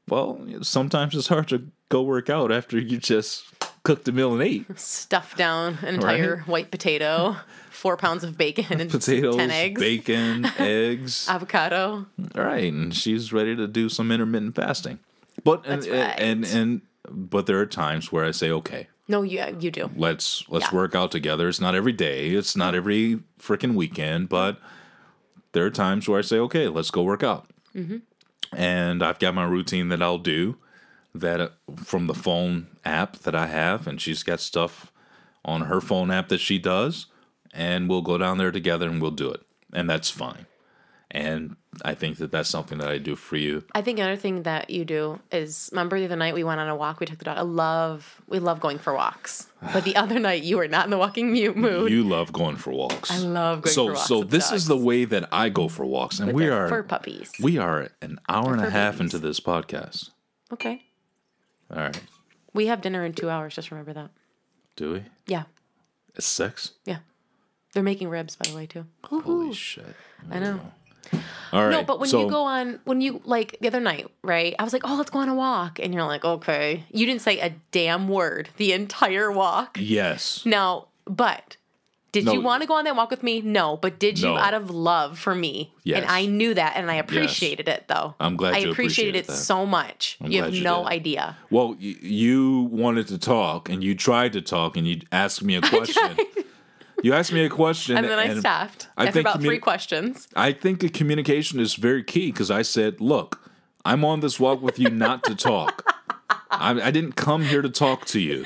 Well, sometimes it's hard to go work out after you just cooked a meal and ate. Stuff down an entire Right. white potato, four pounds of bacon, and Potatoes, ten eggs, bacon, eggs. avocado. All right, and she's ready to do some intermittent fasting. But and, right. and and but there are times where I say, okay, No, you you do. let's let's Yeah. work out together. It's not every day. It's not every freaking weekend, but there are times where I say, okay, let's go work out. Mm-hmm. And I've got my routine that I'll do that uh, from the phone app that I have, and she's got stuff on her phone app that she does, and we'll go down there together and we'll do it, and that's fine. And I think that that's something that I do for you. I think another thing that you do is remember the other night we went on a walk. We took the dog. I love we love going for walks. But the other night you were not in the walking mute mood. You love going for walks. I love going so for walks so this is the way that I go for walks, and with we are for puppies. We are an hour and a half babies. into this podcast. okay, All right. we have dinner in two hours. Just remember that. Do we? Yeah, It's six? yeah. They're making ribs, by the way, too. Holy shit. I know. All right. No, but when so, you go on, when you like the other night, right? I was like, oh, let's go on a walk. And you're like, okay. You didn't say a damn word the entire walk. Yes. No, but did No. you want to go on that walk with me? No, but did you No. out of love for me? Yes. And I knew that and I appreciated it though. I'm glad I appreciated it that. so much. you have you no did. idea. Well, y- you wanted to talk and you tried to talk and you asked me a question. You asked me a question. And then I stopped I after think about communi- three questions. I think the communication is very key because I said, look, I'm on this walk with you not to talk. I, I didn't come here to talk to you.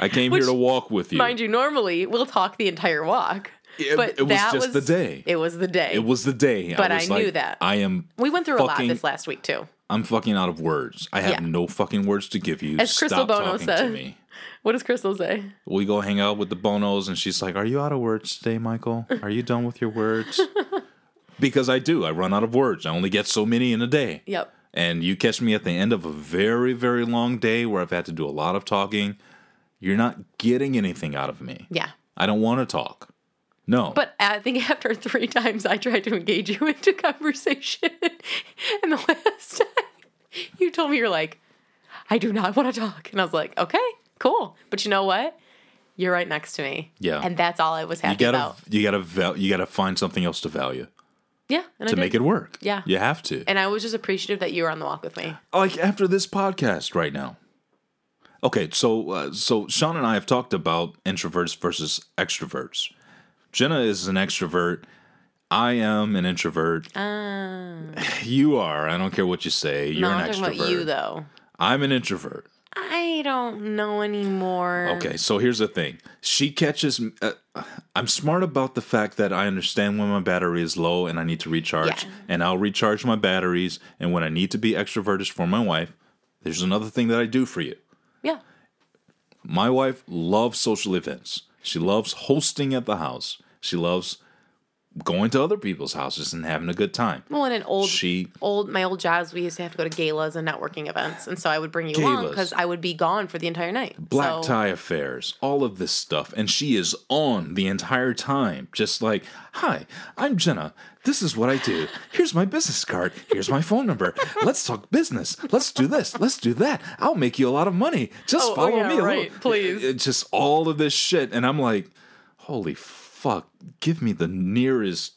I came Which, here to walk with you. Mind you, normally we'll talk the entire walk. It- but it was that just the day. It was the day. It was the day. But I was knew like, that. I am. we went through a lot this last week too. I'm fucking out of words. I have Yeah. no fucking words to give you. As Crystal Stop Bono talking said. to me. What does Crystal say? We go hang out with the Bonos, and she's like, "Are you out of words today, Michael? Are you done with your words?" because I do. I run out of words. I only get so many in a day. Yep. And you catch me at the end of a very, very long day where I've had to do a lot of talking. You're not getting anything out of me. Yeah. I don't want to talk. No. But I think after three times I tried to engage you into conversation, and the last time you told me you're like, I do not want to talk, and I was like, okay, cool. But you know what? You're right next to me. Yeah. And that's all I was happy you gotta, about. you gotta, val- you gotta find something else to value Yeah. And to make it work. Yeah. you have to. And I was just appreciative that you were on the walk with me. like after this podcast right now. Okay, so uh, so Sean and I have talked about introverts versus extroverts. Jenna is an extrovert. I am an introvert. You are. I don't care what you say. You're no, an I'm extrovert. talking about you though. I'm an introvert. I don't know anymore. Okay, so here's the thing. She catches. Uh, I'm smart about the fact that I understand when my battery is low and I need to recharge, Yeah. and I'll recharge my batteries. And when I need to be extrovertish for my wife, there's another thing that I do for you. Yeah. My wife loves social events. She loves hosting at the house. She loves going to other people's houses and having a good time. Well, in an old, She old, my old jobs, we used to have to go to galas and networking events, and so I would bring you along because I would be gone for the entire night. black so, tie affairs, all of this stuff, and she is on the entire time, just like, "Hi, I'm Jenna. This is what I do. Here's my business card. Here's my phone number. Let's talk business. Let's do this. Let's do that. I'll make you a lot of money. Just Oh, oh, follow yeah, me. right, please. It's just all of this shit, and I'm like, "Holy fuck! Give me the nearest."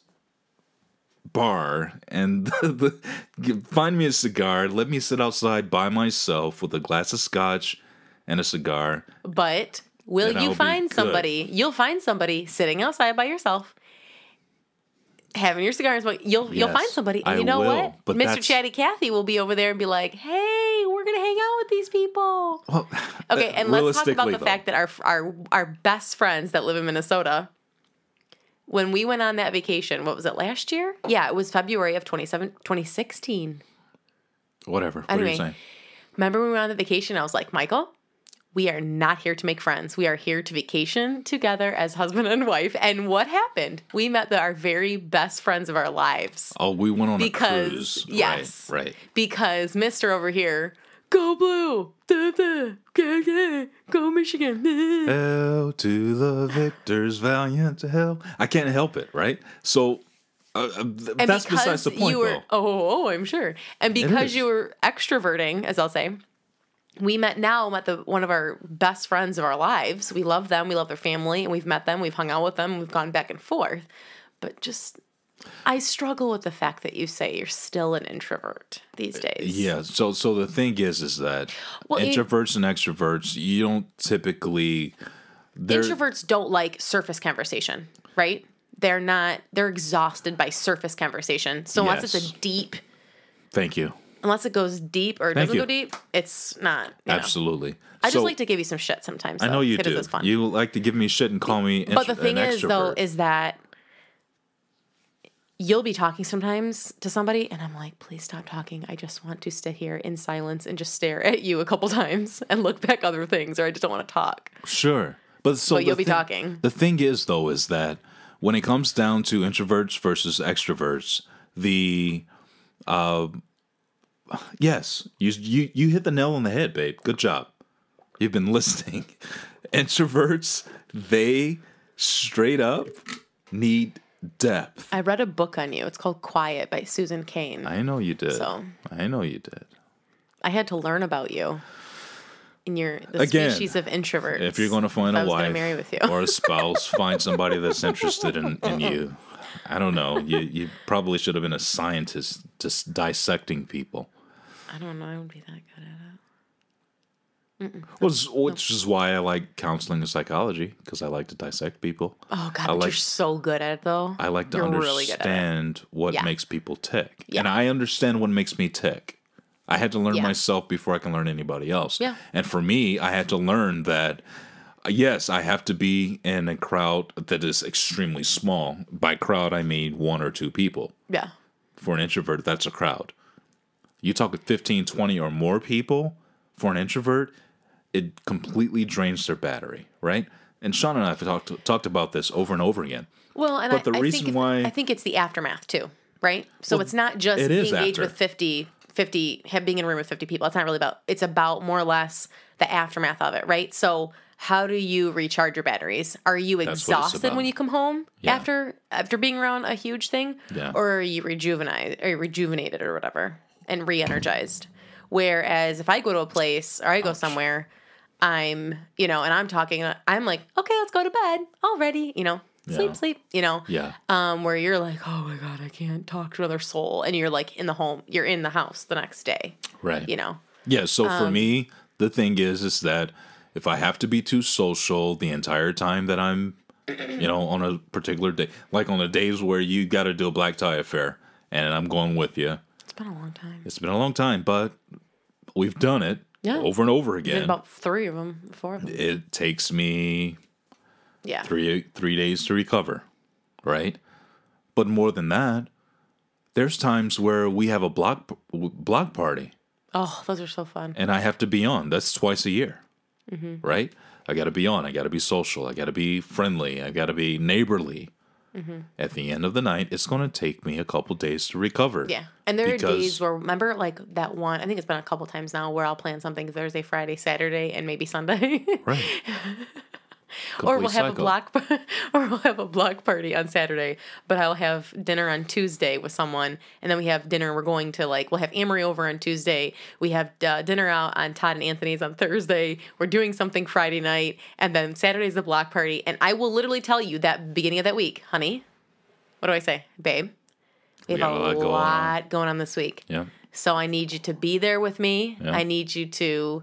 bar and the, the, find me a cigar let me sit outside by myself with a glass of scotch and a cigar But will you I'll find somebody? You'll find somebody sitting outside by yourself, having your cigars, smoke. You'll you'll find somebody, and I you know will, what? but Mr. that's- Chatty Cathy will be over there and be like, "Hey, we're gonna hang out with these people." well Okay, and let's talk about the though, fact that our our our best friends that live in Minnesota. When we went on that vacation, what was it last year? Yeah, it was February of 27, 2016. whatever what are Anyway, you saying Remember when we went on the vacation? I was like, Michael, we are not here to make friends. We are here to vacation together as husband and wife. And what happened? We met the, our very best friends of our lives oh we went on because a cruise yes, right, right because Mister over here Go blue. Da, da, ga, ga, Go Michigan. Hell to the victors, valiant to hell. I can't help it, right? So uh, uh, th- that's besides the point, you were, though. Oh, oh, I'm sure. And because you were extroverting, as I'll say, we met now met the one of our best friends of our lives. We love them. We love their family, and we've met them. We've hung out with them. We've gone back and forth. But just, I struggle with the fact that you say you're still an introvert these uh, days. Yeah. So so the thing is, is that Well, introverts and extroverts, you don't typically. Introverts don't like surface conversation, right? They're not. They're exhausted by surface conversation. So unless it's a deep, Thank you. unless it goes deep or it Thank doesn't you. go deep, it's not. You know. Absolutely. I just like to give you some shit sometimes. I know you do. Fun. You like to give me shit and call me. but the thing is, though, is that you'll be talking sometimes to somebody, and I'm like, please stop talking. I just want to sit here in silence and just stare at you a couple times and look back other things, or I just don't want to talk. Sure. But so But you'll be thing- talking. The thing is though is that when it comes down to introverts versus extroverts, the uh yes, you you you hit the nail on the head, babe. Good job. You've been listening. Introverts, they straight up need depth. I read a book on you. It's called Quiet by Susan Cain. I, know you did. So- I know you did. I had to learn about you. In your the Again, species of introverts. If you're going to find a wife marry with you. or a spouse, find somebody that's interested in, in you. I don't know. You you probably should have been a scientist just dissecting people. I don't know. I wouldn't be that good at it. Which, which is why I like counseling and psychology because I like to dissect people. Oh God, I like- you're so good at it though. I like to you're really good at it. understand what Yeah. makes people tick, Yeah. and I understand what makes me tick. I had to learn Yeah. myself before I can learn anybody else. Yeah. And for me, I had to learn that uh, yes, I have to be in a crowd that is extremely small. By crowd, I mean one or two people. Yeah. For an introvert, that's a crowd. You talk with 15, 20 or more people, for an introvert, it completely drains their battery, right? And Sean and I have talked talked about this over and over again. Well, and But I, the I reason think why- I think it's the aftermath too, right? So it's not just it being engaged after. with 50, 50, have- being in a room with 50 people. It's not really about, it's about more or less the aftermath of it, right? So how do you recharge your batteries? Are you exhausted when you come home Yeah. after after being around a huge thing? Yeah. Or are you rejuvenated or rejuvenated or whatever and re-energized? Whereas if I go to a place or I go somewhere, I'm, you know, and I'm talking, I'm like, okay, let's go to bed already, you know, sleep, Yeah. sleep, you know, Yeah. um, where you're like, oh my god, I can't talk to another soul, and you're like in the home, you're in the house the next day, Right. you know. Yeah, so Um, for me, the thing is is that if I have to be too social the entire time that I'm you know, on a particular day, like on the days where you got to do a black tie affair and I'm going with you. It's been a long time. It's been a long time, but we've done it Yeah. over and over again. about three of them, four of them. it takes me Yeah. 3 3 days to recover, right? But more than that, there's times where we have a block block party Oh, those are so fun. and I have to be on. That's twice a year, Mm-hmm. right? I got to be on. I got to be social. I got to be friendly. I got to be neighborly. Mm-hmm. At the end of the night, it's going to take me a couple days to recover. Yeah. And there are days where remember like that one I think it's been a couple times now where I'll plan something Thursday, Friday, Saturday, and maybe Sunday. Right. or we'll have cycle. a block or we'll have a block party on Saturday, but I'll have dinner on Tuesday with someone, and then we have dinner. We're going to like we'll have Amory over on Tuesday. We have uh, dinner out on Todd and Anthony's on Thursday. We're doing something Friday night, and then Saturday's the block party. And I will literally tell you that beginning of that week, honey. What do I say, babe? We have got a lot going on. going on this week. Yeah. So I need you to be there with me. Yeah. I need you to,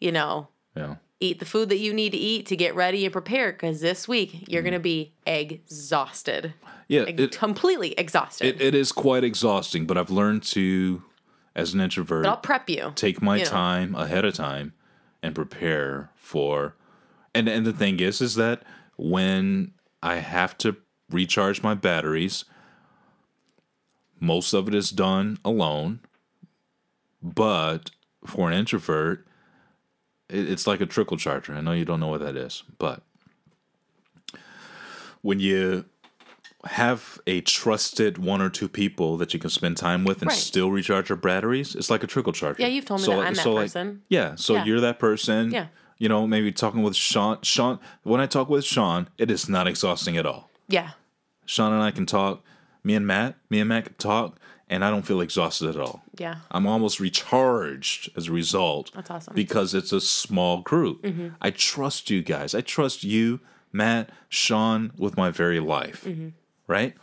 you know, Yeah. Eat the food that you need to eat to get ready and prepare because this week you're Mm. going to be exhausted. Yeah. It, completely exhausted. it, it is quite exhausting, but I've learned to, as an introvert, but I'll prep you. take my you know. time ahead of time and prepare for and and the thing is is that when I have to recharge my batteries most of it is done alone but for an introvert it's like a trickle charger I know you don't know what that is but when you have a trusted one or two people that you can spend time with and Right. still recharge your batteries. It's like a trickle charger. Yeah, you've told me that. I'm that person. yeah, so Yeah. you're that person. Yeah. You know, maybe talking with Sean. Sean, when I talk with Sean, it is not exhausting at all. Yeah. Sean and I can talk. Me and Matt, me and Matt can talk, and I don't feel exhausted at all. Yeah. I'm almost recharged as a result. That's awesome. Because it's a small group. Mm-hmm. I trust you guys. I trust you, Matt, Sean, with my very life. Mm-hmm. Right?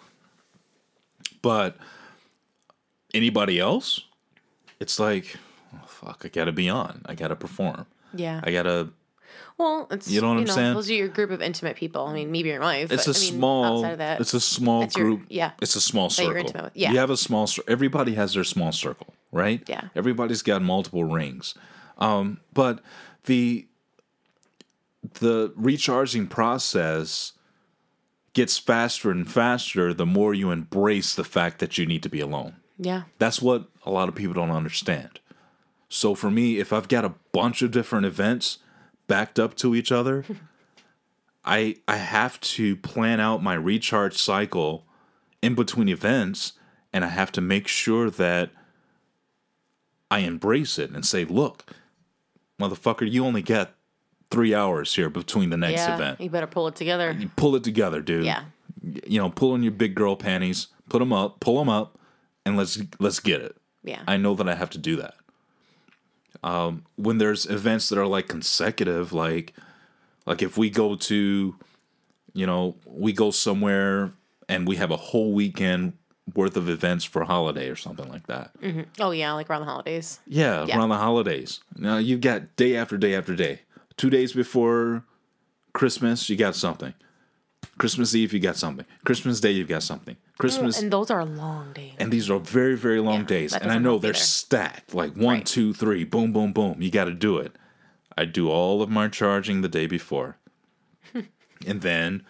But anybody else, it's like, oh, fuck, I gotta be on. I gotta perform. Yeah. I gotta. Well, it's You know what I'm saying? Those are your group of intimate people. I mean, maybe your wife. It's a but, I mean, small. Outside of that, it's a small it's your- group. yeah. It's a small circle. you're intimate with. Yeah. You have a small. Everybody has their small circle, right? Yeah. Everybody's got multiple rings, um, but the the recharging process gets faster and faster the more you embrace the fact that you need to be alone. yeah. That's what a lot of people don't understand. So for me, if I've got a bunch of different events backed up to each other, I I have to plan out my recharge cycle in between events and I have to make sure that I embrace it and say, "Look, motherfucker, you only get 3 hours here between the next yeah. event. You better pull it together. You Pull it together, dude." Yeah. You know, pull on your big girl panties, put them up, pull them up, and let's let's get it. Yeah. I know that I have to do that. Um, when there's events that are like consecutive, like like if we go to, you know, we go somewhere and we have a whole weekend worth of events for a holiday or something like that. oh yeah, like around the holidays. Yeah, Yeah. around the holidays. Now you've got day after day after day. Two days before Christmas, you got something. Christmas Eve, you got something. Christmas Day, you've got something. Christmas. And those are long days. and these are very very long Yeah, days. and i know they're either. stacked. Like one, Right. two, three, boom boom boom. You got to do it. I do all of my charging the day before. And then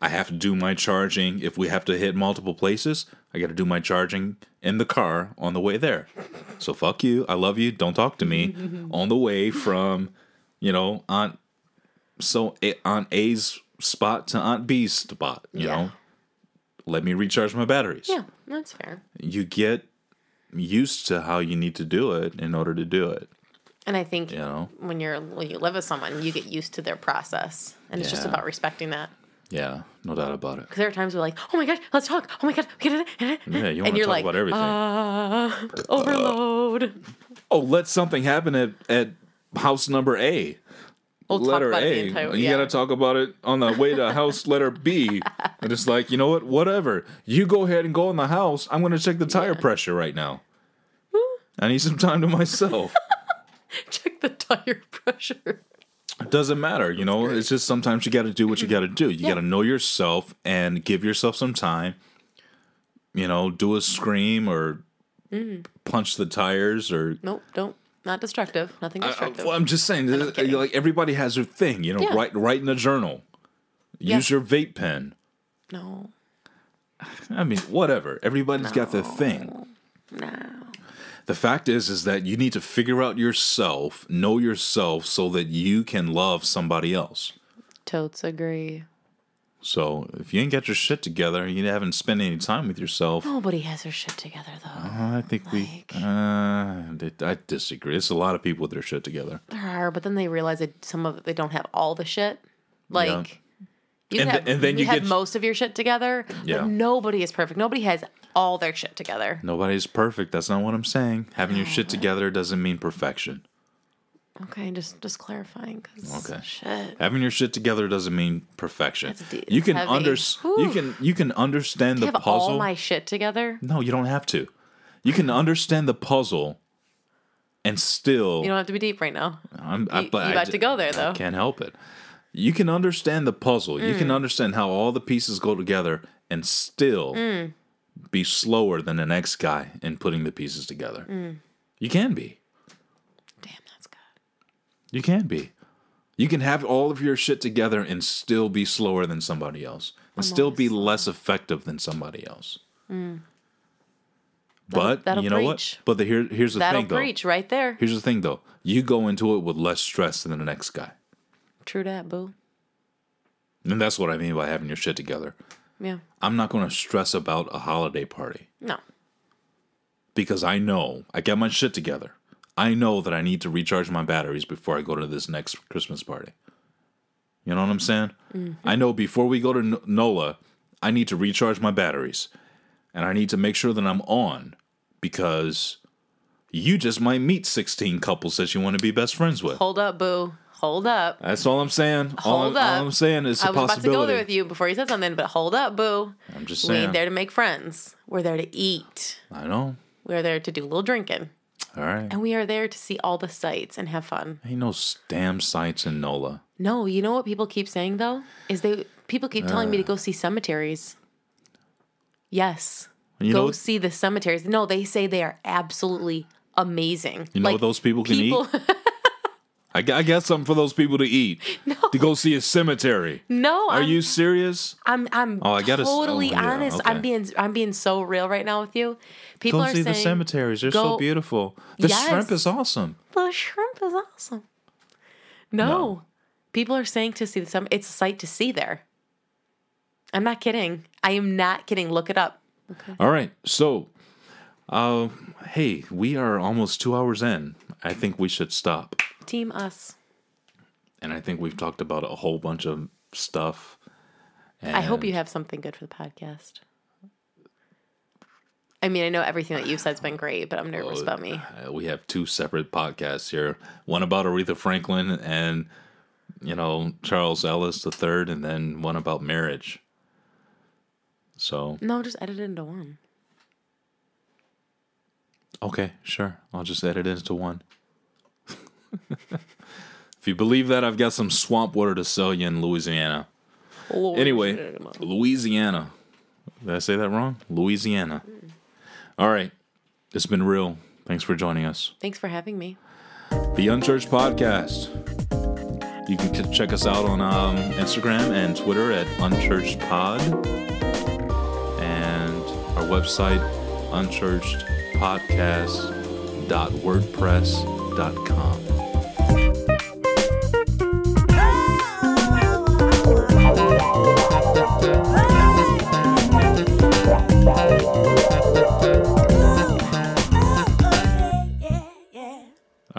i have to do my charging. If we have to hit multiple places i got to do my charging in the car on the way there. So fuck you. I love you. Don't talk to me. On the way from you know aunt so aunt a's spot to aunt b's spot you Yeah. know let me recharge my batteries yeah, that's fair. you get used to how you need to do it in order to do it. And I think You know? when you're when you live with someone, you get used to their process, and it's just about respecting that. Yeah, no doubt about it. Because there are times we're like, "Oh my god, let's talk! Oh my god, get it!" Yeah, you want to talk like, about everything. Uh, overload. oh, let something happen at, at house number A. We'll letter A. entire. you yeah. got to talk about it on the way to house letter B. And it's like, you know what? Whatever. You go ahead and go in the house. I'm going to check the tire Yeah. pressure right now. I need some time to myself. check the tire pressure. It doesn't matter, you know. It's just sometimes you got to do what you got to do. You Yeah. got to know yourself and give yourself some time. You know, do a scream or Mm-hmm. punch the tires or. Nope, don't. Not destructive. Nothing destructive. I, am just saying, kidding. like everybody has their thing. You know, Yeah. write write in a journal. Use Yeah. your vape pen. no, I mean, whatever. Everybody's got their thing. no. The fact is, is that you need to figure out yourself, know yourself, so that you can love somebody else. Totes agree. So if you ain't got your shit together, you haven't spent any time with yourself. Nobody has their shit together though. I think Like- we. Uh, I disagree. It's a lot of people with their shit together. There are, but then they realize that some of they don't have all the shit. Like you And have, th- and then you have get- most of your shit together. Yeah. But nobody is perfect. Nobody has all their shit together. Nobody's perfect. That's not what I'm saying. Having your shit together doesn't mean perfection. Okay, just just clarifying Okay. shit. Having your shit together doesn't mean perfection. Deep. You can under you can you can understand I the have puzzle. all my shit together. no, you don't have to. You can understand the puzzle, and still You don't have to be deep right now. I'm, I, You- but you I got to go there, I though. can't help it. You can understand the puzzle. You Mm. can understand how all the pieces go together, and still Mm. be slower than the next guy in putting the pieces together. Mm. You can be. Damn, that's good. You can be. You can have all of your shit together and still be slower than somebody else, and still be less effective than somebody else. But Mm. that'll you know preach. what? But the, here, here's the That'll thing, though. preach right there. Here's the thing, though. You go into it with less stress than the next guy. True that, boo. And that's what I mean by having your shit together. Yeah. I'm not going to stress about a holiday party No. because I know I got my shit together. I know that I need to recharge my batteries before I go to this next Christmas party. You know what I'm saying? Mm-hmm. I know before we go to N- NOLA, I need to recharge my batteries and I need to make sure that I'm on because you just might meet 16 couples that you want to be best friends with. Hold up, boo. Hold up. That's all I'm saying. Hold I'm, up. all I'm saying is I was about to go there with you before you said something, but hold up, boo. I'm just saying. We ain't there to make friends. We're there to eat. I know. We're there to do a little drinking. All right. And we are there to see all the sights and have fun. Ain't no damn sights in NOLA. No, you know what people keep saying though? Is they people keep telling me to go uh. see cemeteries. Yes. You go know, see the cemeteries. No, they say they are absolutely amazing. you know what those people can eat? I, got- I got something for those people to eat. No. To go see a cemetery. no, Are I'm, you serious? I'm I'm Oh, I gotta totally oh, yeah, honest. okay. I'm being I'm being so real right now with you. People Go are see saying the cemeteries. They're so beautiful. The shrimp is awesome. The shrimp is awesome. No. No. People are saying to see the cemetery. It's a sight to see there. I'm not kidding. I am not kidding. Look it up. Okay. All right. So, uh, hey, we are almost two hours in. I think we should stop. Team us. And I think we've talked about a whole bunch of stuff. I hope you have something good for the podcast. I mean, I know everything that you've said's been great, but I'm nervous Oh, about me. Uh, we have two separate podcasts here. One about Aretha Franklin and you know Charles Ellis the third, and then one about marriage. So No, just edit it into one. okay, sure, I'll just edit it into one. If you believe that, I've got some swamp water to sell you in Louisiana. Anyway, Louisiana. Did I say that wrong? Louisiana. All right, it's been real. Thanks for joining us. Thanks for having me. The Unchurched Podcast. You can check us out on um, Instagram and Twitter at Unchurched Pod, and our website unchurchedpodcast.wordpress.com.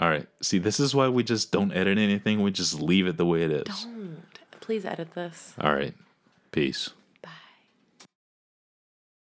All right. See, this is why we just don't edit anything. We just leave it the way it is. Don't. Please edit this. All right. Peace.